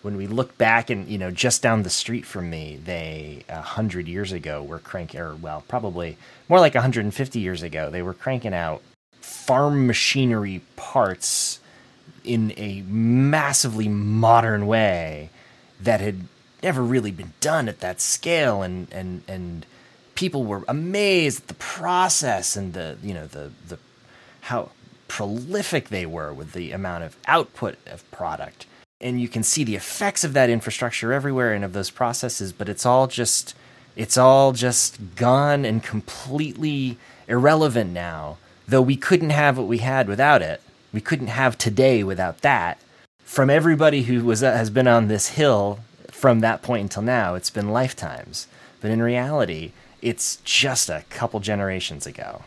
when we look back and you know just down the street from me they a hundred years ago were cranking or well probably more like 150 years ago they were cranking out farm machinery parts in a massively modern way that had never really been done at that scale. And and and people were amazed at the process and the you know the the how prolific they were with the amount of output of product and you can see the effects of that infrastructure everywhere and of those processes but it's all just it's all just gone and completely irrelevant now though we couldn't have what we had without it. We couldn't have today without that. From everybody who was uh, has been on this hill from that point until now it's been lifetimes. But in reality it's just a couple generations ago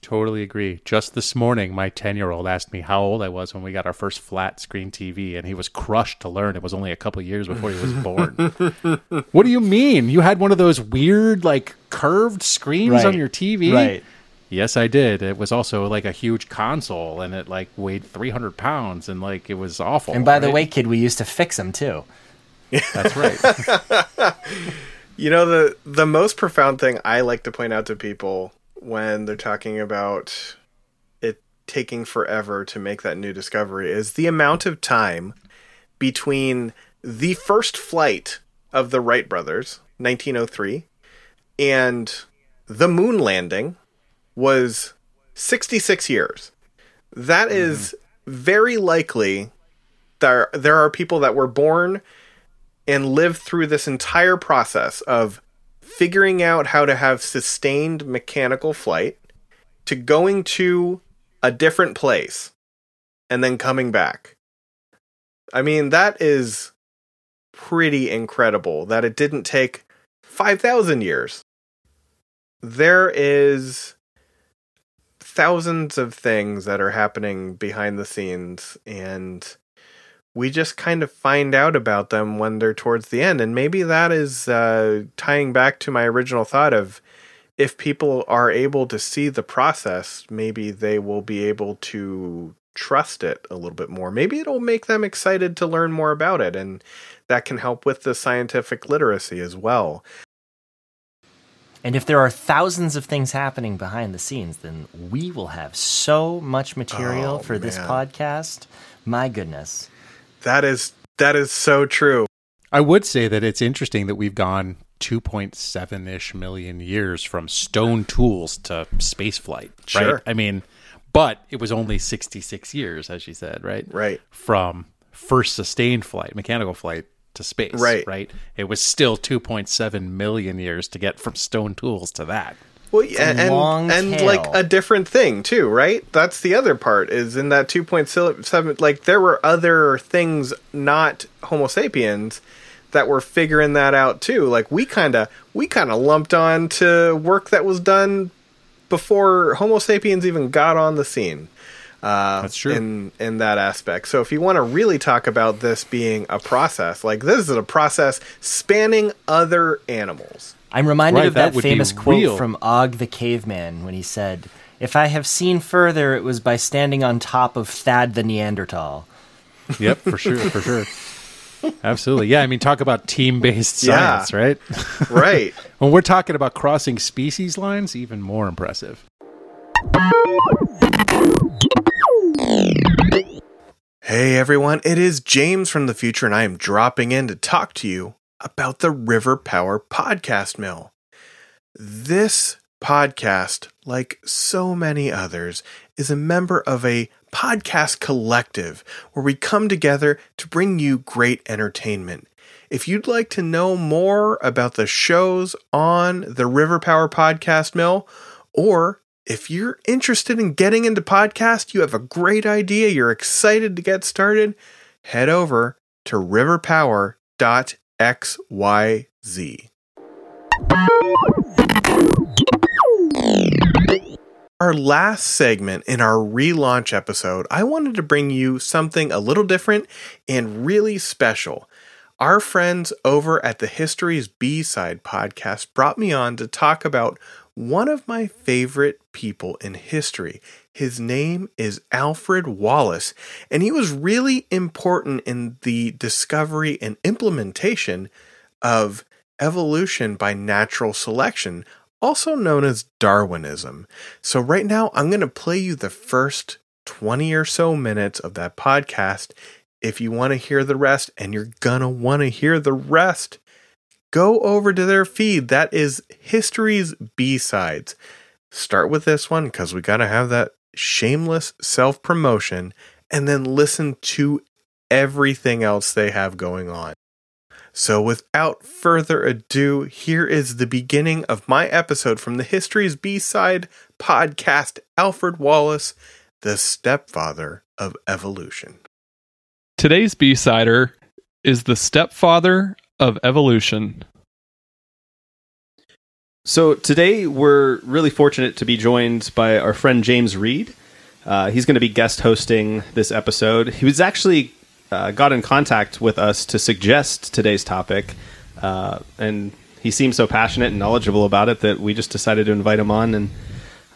Totally agree. Just this morning, my 10 year old asked me how old I was when we got our first flat screen TV, and he was crushed to learn it was only a couple years before he was born. what do you mean? You had one of those weird, like, curved screens on your TV? Right. Yes, I did. It was also like a huge console, and it like weighed 300 pounds, and like it was awful. And by the way, kid, we used to fix them too. that's right. You know the the most profound thing I like to point out to people when they're talking about it taking forever to make that new discovery is the amount of time between the first flight of the Wright brothers, 1903, and the moon landing was 66 years. That mm-hmm. is very likely there there are people that were born and lived through this entire process of figuring out how to have sustained mechanical flight to going to a different place and then coming back. I mean, that is pretty incredible that it didn't take 5,000 years. There is thousands of things that are happening behind the scenes and we just kind of find out about them when they're towards the end and maybe that is uh, tying back to my original thought of if people are able to see the process maybe they will be able to trust it a little bit more maybe it'll make them excited to learn more about it and that can help with the scientific literacy as well And if there are thousands of things happening behind the scenes, then we will have so much material Oh, for this podcast. My goodness. That is that is so true I would say that it's interesting that we've gone 2.7 ish million years from stone tools to space flight. Right? Sure. I mean, but it was only 66 years, as you said, right? Right. From first sustained flight, mechanical flight to space. Right. Right. It was still 2.7 million years to get from stone tools to that. Well, and and tail. like a different thing too, right? That's the other part is in that 2.7 like there were other things not homo sapiens that were figuring that out too. Like we kind of we kind of lumped on to work that was done before homo sapiens even got on the scene. Uh, That's true. in in that aspect. So if you want to really talk about this being a process, like this is a process spanning other animals. I'm reminded Right, of that, that famous quote real. from Og the Caveman when he said, If I have seen further, it was by standing on top of Thad the Neanderthal. Yep, for sure, for sure. Absolutely. Yeah, I mean talk about team-based Yeah. science, right? Right. when we're talking about crossing species lines, even more impressive. Hey everyone, it is James from the future, and I am dropping in to talk to you about the River Power Podcast Mill. This podcast, like so many others, is a member of a podcast collective where we come together to bring you great entertainment. If you'd like to know more about the shows on the River Power Podcast Mill, or if you're interested in getting into podcast, you have a great idea, you're excited to get started, head over to riverpower.xyz. Our last segment in our relaunch episode, I wanted to bring you something a little different and really special. Our friends over at the History's B Side podcast brought me on to talk about one of my favorite people in history. His name is Alfred Wallace, and he was really important in the discovery and implementation of evolution by natural selection, also known as Darwinism. So, right now, I'm going to play you the first 20 or so minutes of that podcast. If you want to hear the rest, and you're going to want to hear the rest, go over to their feed. That is History's B Sides. Start with this one because we got to have that shameless self promotion and then listen to everything else they have going on. So, without further ado, here is the beginning of my episode from the History's B Side podcast Alfred Wallace, the stepfather of evolution. Today's B-sider is the stepfather of evolution. So today we're really fortunate to be joined by our friend James Reed. Uh, he's going to be guest hosting this episode. He was actually uh, got in contact with us to suggest today's topic, uh, and he seemed so passionate and knowledgeable about it that we just decided to invite him on. And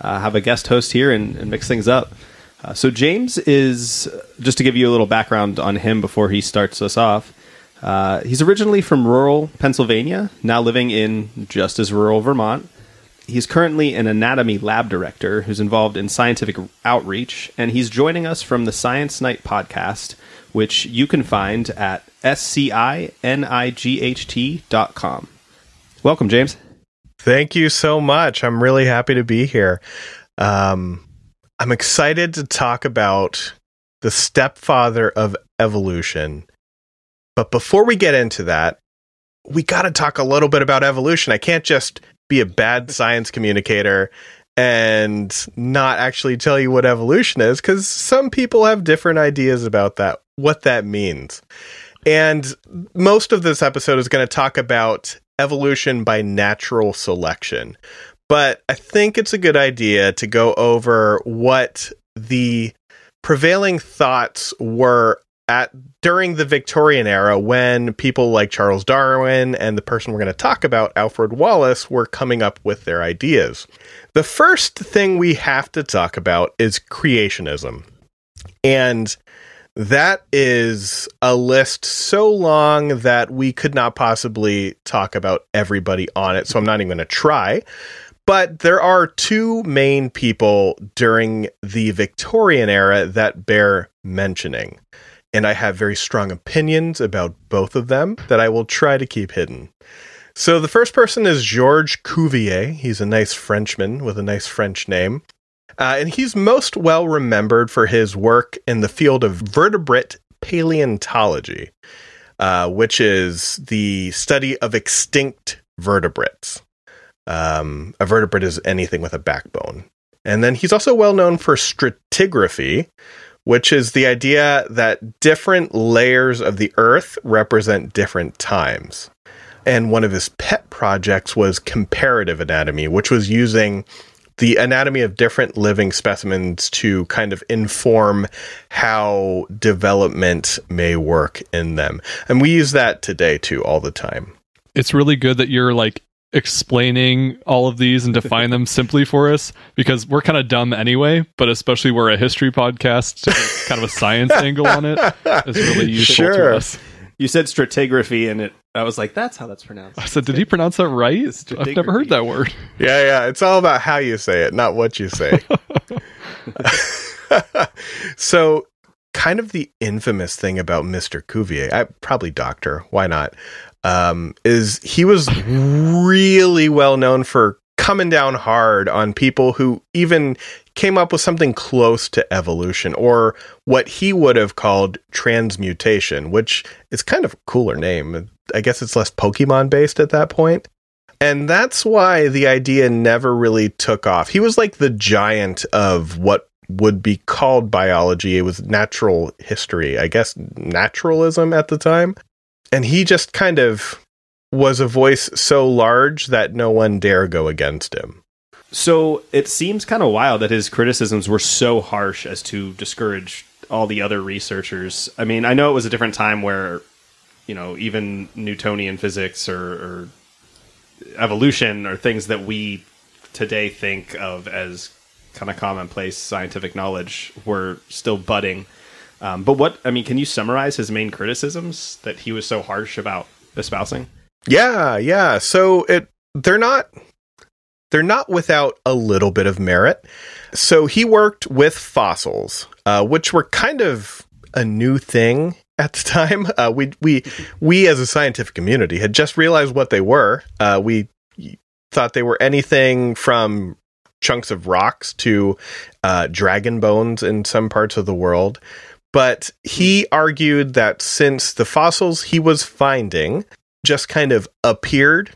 uh, have a guest host here and, and mix things up. Uh, so James is just to give you a little background on him before he starts us off. Uh, he's originally from rural Pennsylvania, now living in just as rural Vermont. He's currently an anatomy lab director who's involved in scientific outreach, and he's joining us from the Science Night podcast, which you can find at scinight.com. Welcome, James. Thank you so much. I'm really happy to be here. Um, I'm excited to talk about the stepfather of evolution. But before we get into that, we got to talk a little bit about evolution. I can't just be a bad science communicator and not actually tell you what evolution is because some people have different ideas about that, what that means. And most of this episode is going to talk about evolution by natural selection. But I think it's a good idea to go over what the prevailing thoughts were at during the Victorian era when people like Charles Darwin and the person we're going to talk about, Alfred Wallace, were coming up with their ideas. The first thing we have to talk about is creationism. And that is a list so long that we could not possibly talk about everybody on it. So I'm not even going to try. But there are two main people during the Victorian era that bear mentioning. And I have very strong opinions about both of them that I will try to keep hidden. So the first person is Georges Cuvier. He's a nice Frenchman with a nice French name. Uh, and he's most well remembered for his work in the field of vertebrate paleontology, uh, which is the study of extinct vertebrates. Um, a vertebrate is anything with a backbone. And then he's also well known for stratigraphy, which is the idea that different layers of the earth represent different times. And one of his pet projects was comparative anatomy, which was using the anatomy of different living specimens to kind of inform how development may work in them. And we use that today too all the time. It's really good that you're like explaining all of these and define them simply for us because we're kind of dumb anyway, but especially we're a history podcast, kind of a science angle on it is really useful sure. to us. You said stratigraphy, and it. I was like, "That's how that's pronounced." I said, "Did he pronounce that right?" I've never heard that word. Yeah, yeah. It's all about how you say it, not what you say. so, kind of the infamous thing about Mister Cuvier, I, probably Doctor. Why not? Um, is he was really well known for coming down hard on people who even came up with something close to evolution or what he would have called transmutation, which is kind of a cooler name. I guess it's less Pokemon based at that point. And that's why the idea never really took off. He was like the giant of what would be called biology. It was natural history, I guess naturalism at the time. And he just kind of was a voice so large that no one dare go against him. So it seems kind of wild that his criticisms were so harsh as to discourage all the other researchers. I mean, I know it was a different time where, you know, even Newtonian physics or, or evolution or things that we today think of as kind of commonplace scientific knowledge were still budding. Um, but what I mean, can you summarize his main criticisms that he was so harsh about espousing? Yeah, yeah. So it they're not they're not without a little bit of merit. So he worked with fossils, uh, which were kind of a new thing at the time. Uh, we we we as a scientific community had just realized what they were. Uh, we thought they were anything from chunks of rocks to uh, dragon bones in some parts of the world. But he hmm. argued that since the fossils he was finding just kind of appeared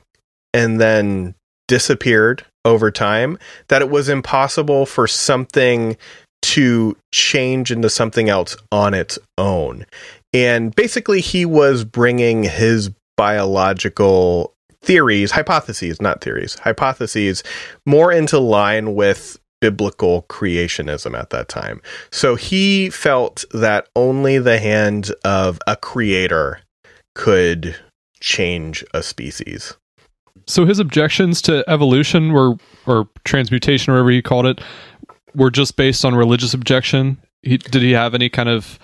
and then disappeared over time, that it was impossible for something to change into something else on its own. And basically, he was bringing his biological theories, hypotheses, not theories, hypotheses, more into line with biblical creationism at that time. So he felt that only the hand of a creator could change a species. So his objections to evolution were or transmutation, or whatever he called it, were just based on religious objection. He, did he have any kind of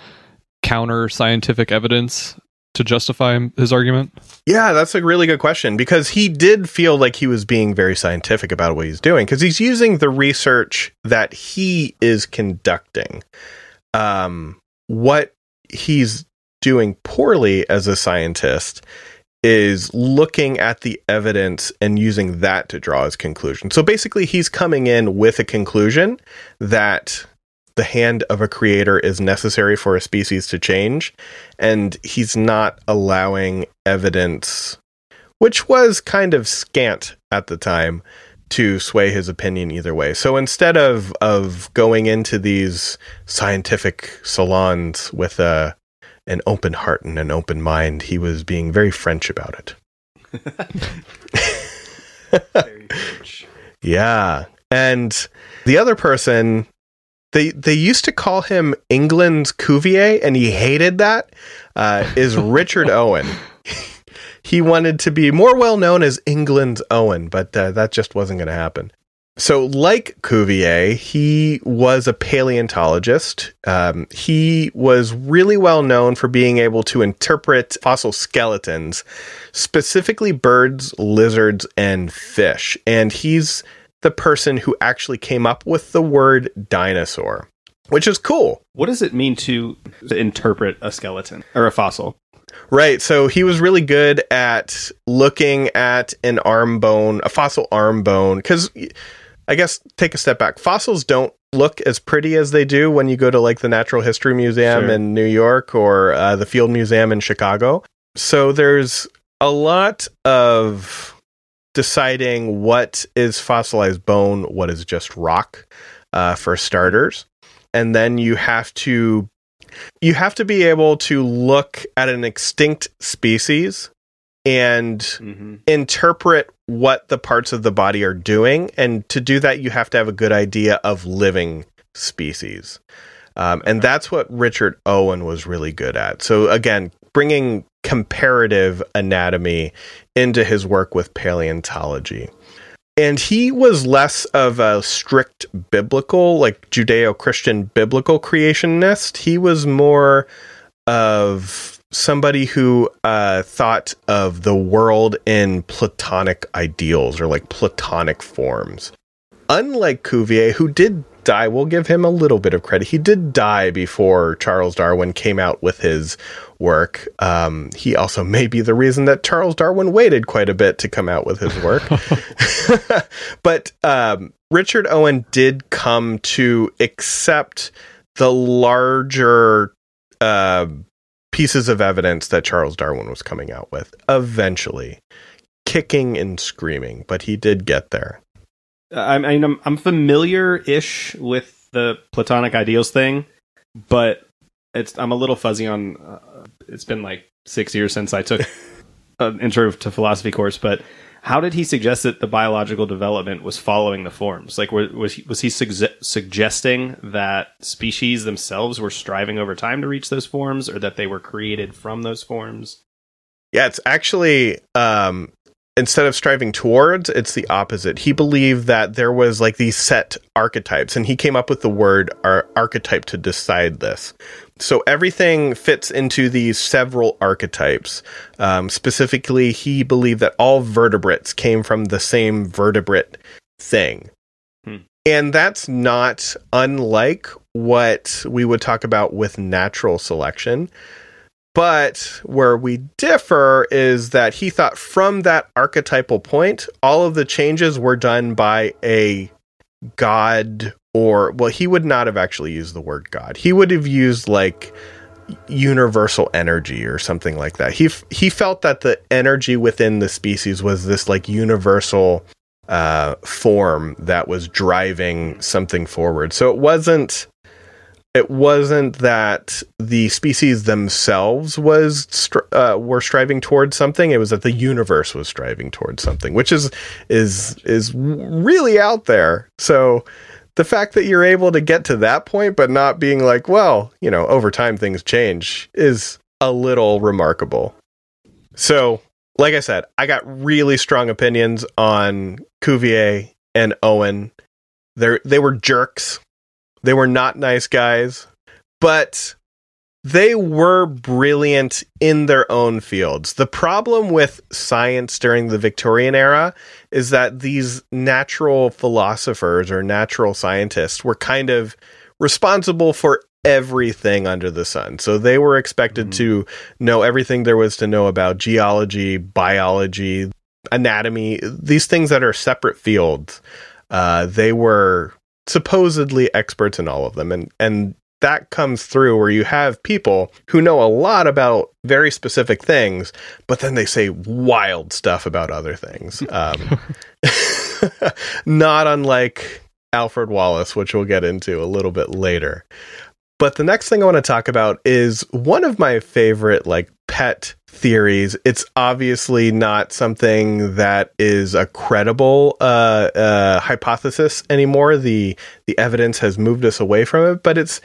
counter scientific evidence to justify his argument? Yeah, that's a really good question because he did feel like he was being very scientific about what he's doing because he's using the research that he is conducting. Um, what he's doing poorly as a scientist is looking at the evidence and using that to draw his conclusion. So basically, he's coming in with a conclusion that the hand of a creator is necessary for a species to change, and he's not allowing evidence, which was kind of scant at the time, to sway his opinion either way. So instead of of going into these scientific salons with a an open heart and an open mind, he was being very French about it. Very French. Yeah. And the other person they they used to call him England's Cuvier and he hated that. Uh, is Richard Owen. he wanted to be more well known as England's Owen, but uh, that just wasn't going to happen. So, like Cuvier, he was a paleontologist. Um, he was really well known for being able to interpret fossil skeletons, specifically birds, lizards, and fish. And he's the person who actually came up with the word dinosaur, which is cool. What does it mean to interpret a skeleton or a fossil? Right. So he was really good at looking at an arm bone, a fossil arm bone, because I guess take a step back. Fossils don't look as pretty as they do when you go to like the Natural History Museum Sure. in New York or uh, the Field Museum in Chicago. So there's a lot of deciding what is fossilized bone, what is just rock, uh, for starters, and then you have to you have to be able to look at an extinct species and Mm-hmm. interpret what the parts of the body are doing. And to do that, you have to have a good idea of living species. Um, and that's what Richard Owen was really good at. So, again, bringing comparative anatomy into his work with paleontology. And he was less of a strict biblical, like Judeo Christian biblical creationist. He was more of somebody who uh, thought of the world in platonic ideals or like platonic forms. Unlike Cuvier, who did die, we'll give him a little bit of credit. He did die before Charles Darwin came out with his work. Um, he also may be the reason that Charles Darwin waited quite a bit to come out with his work. but um, Richard Owen did come to accept the larger uh, pieces of evidence that Charles Darwin was coming out with eventually, kicking and screaming, but he did get there. I mean, I'm, I'm familiar-ish with the Platonic ideals thing, but it's I'm a little fuzzy on. Uh, it's been like six years since I took an intro to philosophy course, but how did he suggest that the biological development was following the forms? Like, wa- was he, was he sugge- suggesting that species themselves were striving over time to reach those forms, or that they were created from those forms? Yeah, it's actually um instead of striving towards, it's the opposite. He believed that there was like these set archetypes and he came up with the word ar- archetype to decide this. So everything fits into these several archetypes. Um, specifically, he believed that all vertebrates came from the same vertebrate thing. Hmm. And that's not unlike what we would talk about with natural selection. But where we differ is that he thought from that archetypal point, all of the changes were done by a god, or, well, he would not have actually used the word god. He would have used like universal energy or something like that. He, f- he felt that the energy within the species was this like universal uh, form that was driving something forward. So it wasn't it wasn't that the species themselves was uh, were striving towards something it was that the universe was striving towards something which is is is really out there so the fact that you're able to get to that point but not being like well you know over time things change is a little remarkable so like I said, I got really strong opinions on Cuvier and Owen. They they were jerks. They were not nice guys, but they were brilliant in their own fields. The problem with science during the Victorian era is that these natural philosophers or natural scientists were kind of responsible for everything under the sun. So they were expected mm-hmm. to know everything there was to know about geology, biology, anatomy, these things that are separate fields. Uh, they were supposedly experts in all of them. And, and that comes through where you have people who know a lot about very specific things, but then they say wild stuff about other things. Um, not unlike Alfred Wallace, which we'll get into a little bit later. But the next thing I want to talk about is one of my favorite, like, pet theories. It's obviously not something that is a credible uh, uh, hypothesis anymore. The the evidence has moved us away from it, but it's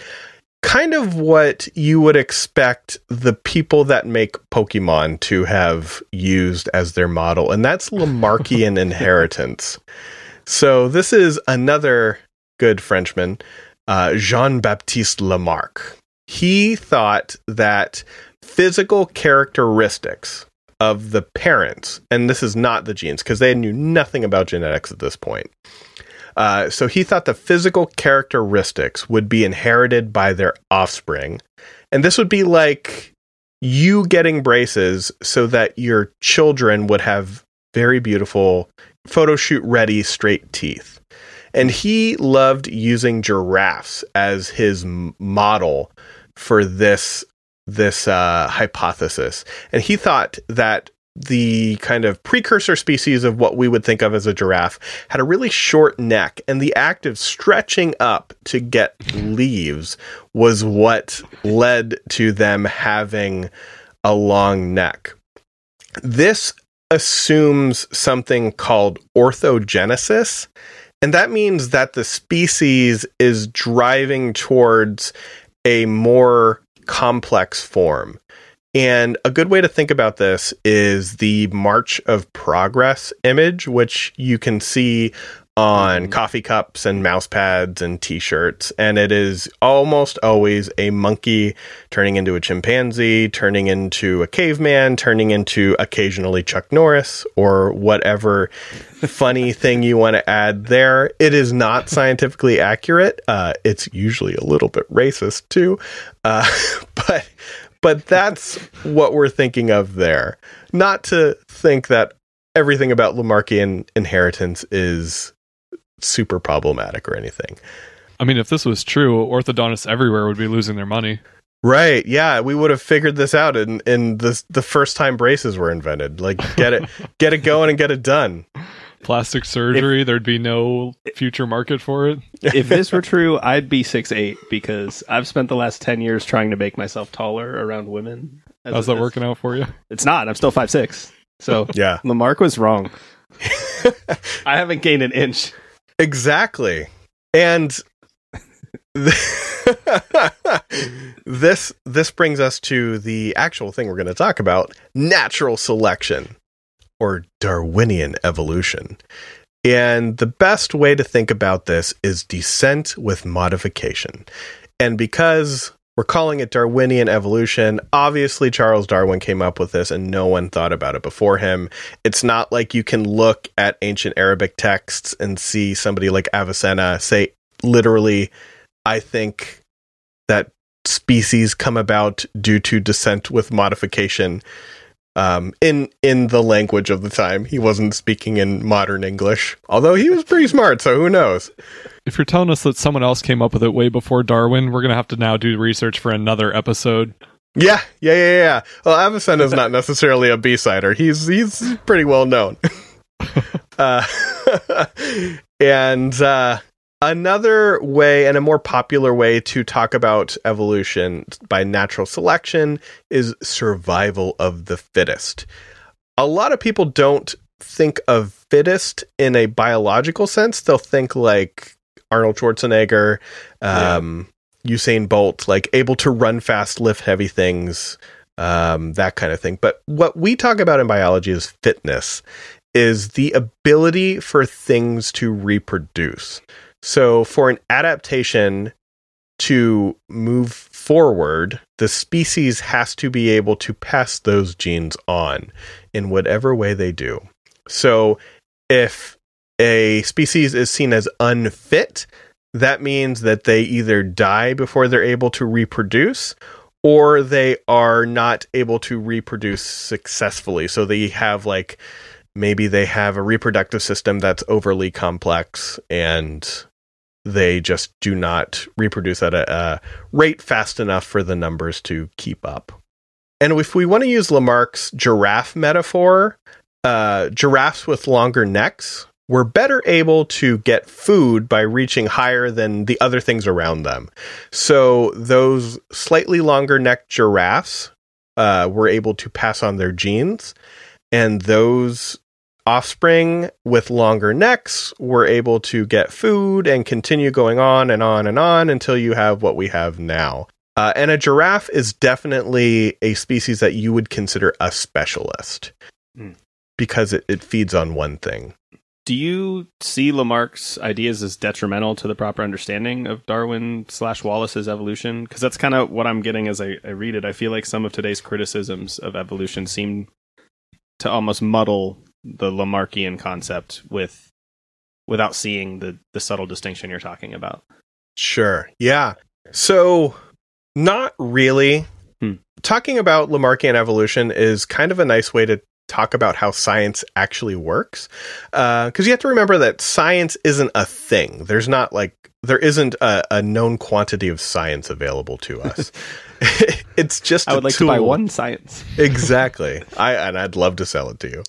kind of what you would expect the people that make Pokemon to have used as their model, and that's Lamarckian inheritance. So this is another good Frenchman, uh, Jean Baptiste Lamarck. He thought that physical characteristics of the parents, and this is not the genes because they knew nothing about genetics at this point. Uh, so he thought the physical characteristics would be inherited by their offspring. And this would be like you getting braces so that your children would have very beautiful photo shoot ready straight teeth. And he loved using giraffes as his model for this this uh, hypothesis. And he thought that the kind of precursor species of what we would think of as a giraffe had a really short neck and the act of stretching up to get leaves was what led to them having a long neck this assumes something called orthogenesis and that means that the species is driving towards a more complex form. And a good way to think about this is the March of Progress image, which you can see on mm. coffee cups and mouse pads and t-shirts and it is almost always a monkey turning into a chimpanzee turning into a caveman turning into occasionally chuck norris or whatever funny thing you want to add there it is not scientifically accurate uh, it's usually a little bit racist too uh, but but that's what we're thinking of there. Not to think that everything about Lamarckian inheritance is super problematic or anything. I mean, if this was true, orthodontists everywhere would be losing their money. Right. Yeah, we would have figured this out in in the the first time braces were invented. Like get it get it going and get it done. Plastic surgery, if, there'd be no future market for it. If this were true, I'd be six eight because I've spent the last ten years trying to make myself taller around women. How's that working out for you? It's not. I'm still five six. So yeah, Lamarck was wrong. I haven't gained an inch. Exactly. And this this brings us to the actual thing we're going to talk about, natural selection or Darwinian evolution. And the best way to think about this is descent with modification. And because we're calling it Darwinian evolution. Obviously, Charles Darwin came up with this and no one thought about it before him. It's not like you can look at ancient Arabic texts and see somebody like Avicenna say, literally, I think that species come about due to descent with modification. Um, in in the language of the time, he wasn't speaking in modern English, although he was pretty smart. So who knows? If you're telling us that someone else came up with it way before Darwin, we're gonna have to now do research for another episode. Yeah, yeah, yeah, yeah. Well, Avicenna is not necessarily a B-sider. He's he's pretty well known. uh, and uh, another way, and a more popular way to talk about evolution by natural selection is survival of the fittest. A lot of people don't think of fittest in a biological sense. They'll think like Arnold Schwarzenegger, um, yeah. Usain Bolt, like able to run fast, lift heavy things, um, that kind of thing. But what we talk about in biology is fitness, is the ability for things to reproduce. So for an adaptation to move forward, the species has to be able to pass those genes on in whatever way they do. So if a species is seen as unfit, that means that they either die before they're able to reproduce or they are not able to reproduce successfully. So they have like maybe they have a reproductive system that's overly complex and they just do not reproduce at a, a rate fast enough for the numbers to keep up. And if we want to use Lamarck's giraffe metaphor, uh, giraffes with longer necks were better able to get food by reaching higher than the other things around them. So those slightly longer necked giraffes uh, were able to pass on their genes, and those offspring with longer necks were able to get food and continue going on and on and on until you have what we have now. Uh, and a giraffe is definitely a species that you would consider a specialist Mm. because it, it feeds on one thing. Do you see Lamarck's ideas as detrimental to the proper understanding of Darwin slash Wallace's evolution? Because that's kind of what I'm getting as I, I read it. I feel like some of today's criticisms of evolution seem to almost muddle the Lamarckian concept with without seeing the the subtle distinction you're talking about. Sure. Yeah. So, not really. Hmm. Talking about Lamarckian evolution is kind of a nice way to talk about how science actually works. Because you have to remember that science isn't a thing. There's not like, there isn't a, a known quantity of science available to us. it's just I would like to buy one science. exactly. I and I'd love to sell it to you.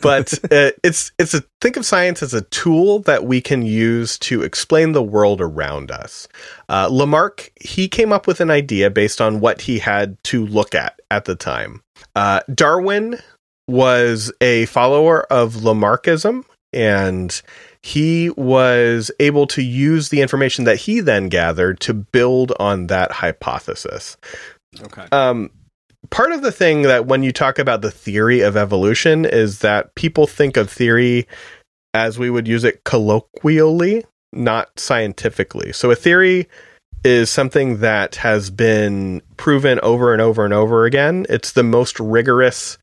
But uh, it's it's a think of science as a tool that we can use to explain the world around us. Uh, Lamarck he came up with an idea based on what he had to look at at the time. Uh, Darwin was a follower of Lamarckism and he was able to use the information that he then gathered to build on that hypothesis. Okay. Um, part of the thing that when you talk about the theory of evolution is that people think of theory as we would use it colloquially, not scientifically. So a theory is something that has been proven over and over and over again. It's the most rigorous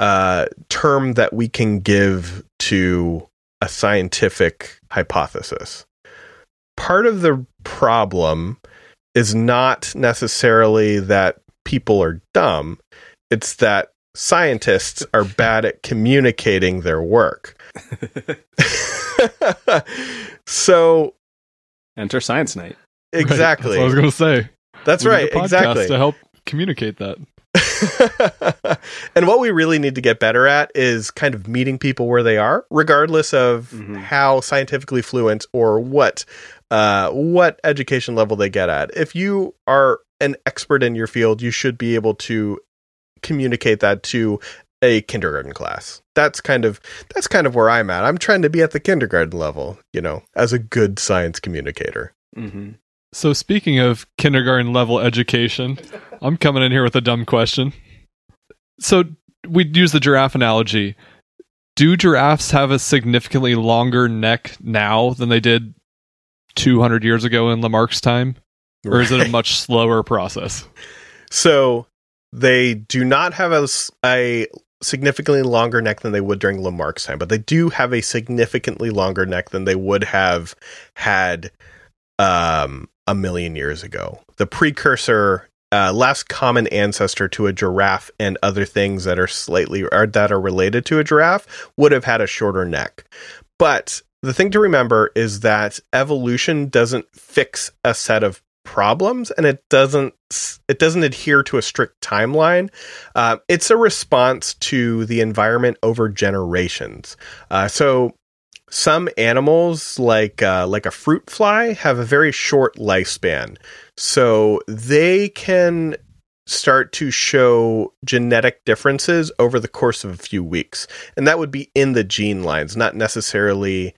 uh, term that we can give to a scientific hypothesis. Part of the problem is not necessarily that people are dumb, it's that scientists are bad at communicating their work. so, enter Science Night. Exactly. Right, that's what I was going to say. That's We need right, a podcast exactly. To help communicate that. and what we really need to get better at is kind of meeting people where they are, regardless of how scientifically fluent or what uh, what education level they get at. If you are an expert in your field, you should be able to communicate that to a kindergarten class. That's kind of that's kind of where I'm at. I'm trying to be at the kindergarten level, you know, as a good science communicator. Mm-hmm. So speaking of kindergarten level education, I'm coming in here with a dumb question. So we use the giraffe analogy. Do giraffes have a significantly longer neck now than they did 200 years ago in Lamarck's time? Or is it a much slower process? So they do not have a significantly longer neck than they would during Lamarck's time, but they do have a significantly longer neck than they would have had um, a million years ago. The precursor, uh, last common ancestor to a giraffe and other things that are slightly or that are related to a giraffe would have had a shorter neck. But the thing to remember is that evolution doesn't fix a set of problems and it doesn't it doesn't adhere to a strict timeline uh, it's a response to the environment over generations uh, so some animals like uh, like a fruit fly have a very short lifespan so they can start to show genetic differences over the course of a few weeks and that would be in the gene lines not necessarily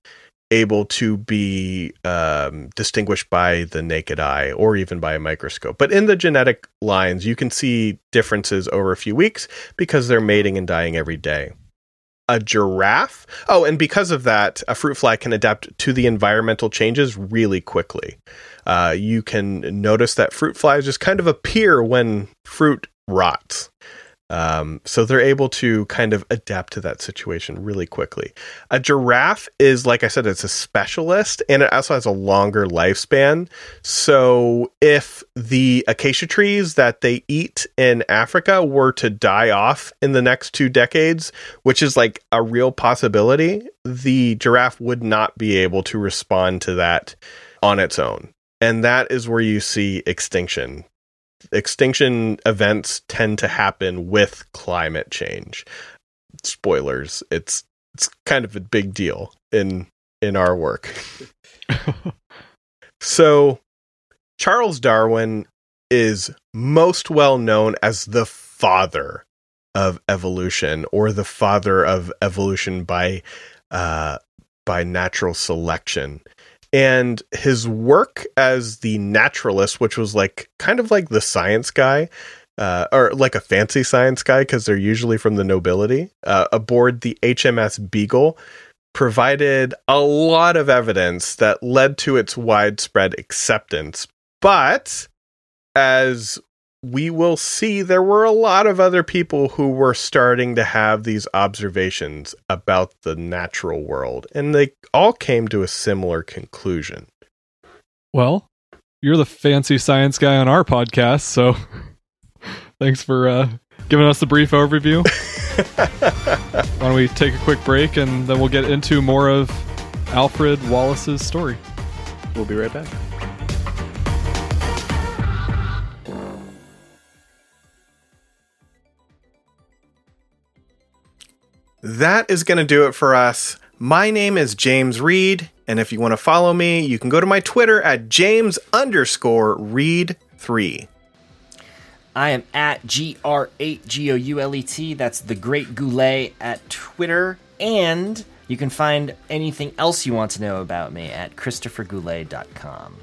able to be um, distinguished by the naked eye or even by a microscope. But in the genetic lines, you can see differences over a few weeks because they're mating and dying every day. A giraffe. Oh, and because of that, a fruit fly can adapt to the environmental changes really quickly. Uh, you can notice that fruit flies just kind of appear when fruit rots. Um, so they're able to kind of adapt to that situation really quickly. A giraffe is, like I said, it's a specialist and it also has a longer lifespan. So if the acacia trees that they eat in Africa were to die off in the next two decades, which is like a real possibility, the giraffe would not be able to respond to that on its own. And that is where you see extinction extinction events tend to happen with climate change. Spoilers, it's it's kind of a big deal in in our work. so Charles Darwin is most well known as the father of evolution or the father of evolution by uh, by natural selection and his work as the naturalist, which was like kind of like the science guy, uh, or like a fancy science guy because they're usually from the nobility, uh, aboard the HMS Beagle, provided a lot of evidence that led to its widespread acceptance. But as we will see there were a lot of other people who were starting to have these observations about the natural world, and they all came to a similar conclusion. Well, you're the fancy science guy on our podcast, so thanks for uh, giving us the brief overview. Why don't we take a quick break and then we'll get into more of Alfred Wallace's story? We'll be right back. That is going to do it for us. My name is James Reed, and if you want to follow me, you can go to my Twitter at James underscore Reed three. I am at GR8 G O U L E T. That's the Great Goulet at Twitter. And you can find anything else you want to know about me at ChristopherGoulet.com.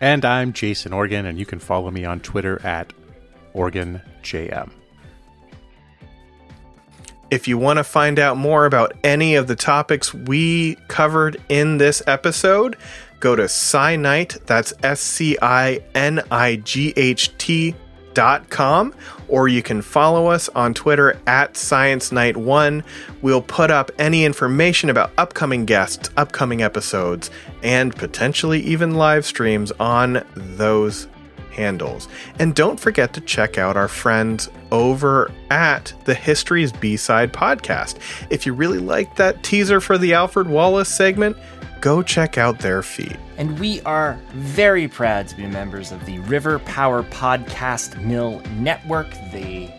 And I'm Jason Organ, and you can follow me on Twitter at OrganJM. If you want to find out more about any of the topics we covered in this episode, go to SciNight, that's S C I N I G H T dot com, or you can follow us on Twitter at Science Night One. We'll put up any information about upcoming guests, upcoming episodes, and potentially even live streams on those handles. And don't forget to check out our friends over at the History's B Side podcast. If you really liked that teaser for the Alfred Wallace segment, go check out their feed. And we are very proud to be members of the River Power Podcast Mill Network. The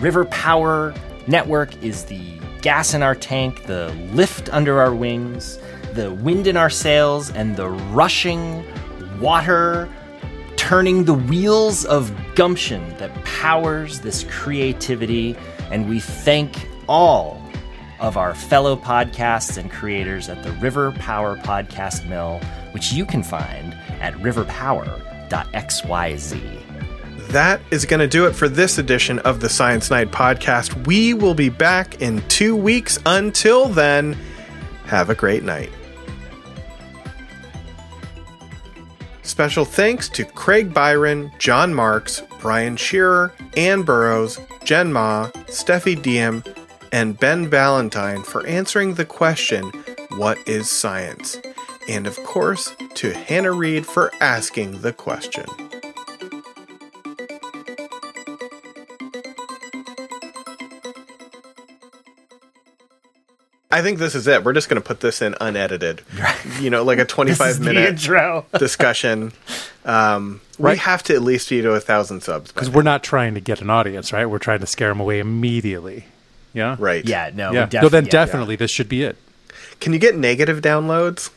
River Power Network is the gas in our tank, the lift under our wings, the wind in our sails, and the rushing water turning the wheels of gumption that powers this creativity. And we thank all of our fellow podcasts and creators at the River Power Podcast Mill, which you can find at riverpower.xyz. That is going to do it for this edition of the Science Night podcast. We will be back in two weeks. Until then, have a great night. Special thanks to Craig Byron, John Marks, Brian Shearer, Ann Burrows, Jen Ma, Steffi Diem, and Ben Valentine for answering the question, What is science? And of course, to Hannah Reed for asking the question. I think this is it. We're just going to put this in unedited. You know, like a 25 minute intro. discussion. Um, We have to at least be to a thousand subs. Because we're not trying to get an audience, right? We're trying to scare them away immediately. Yeah? Right. Yeah, no, Yeah. we def- no, then yeah. definitely this should be it. Can you get negative downloads?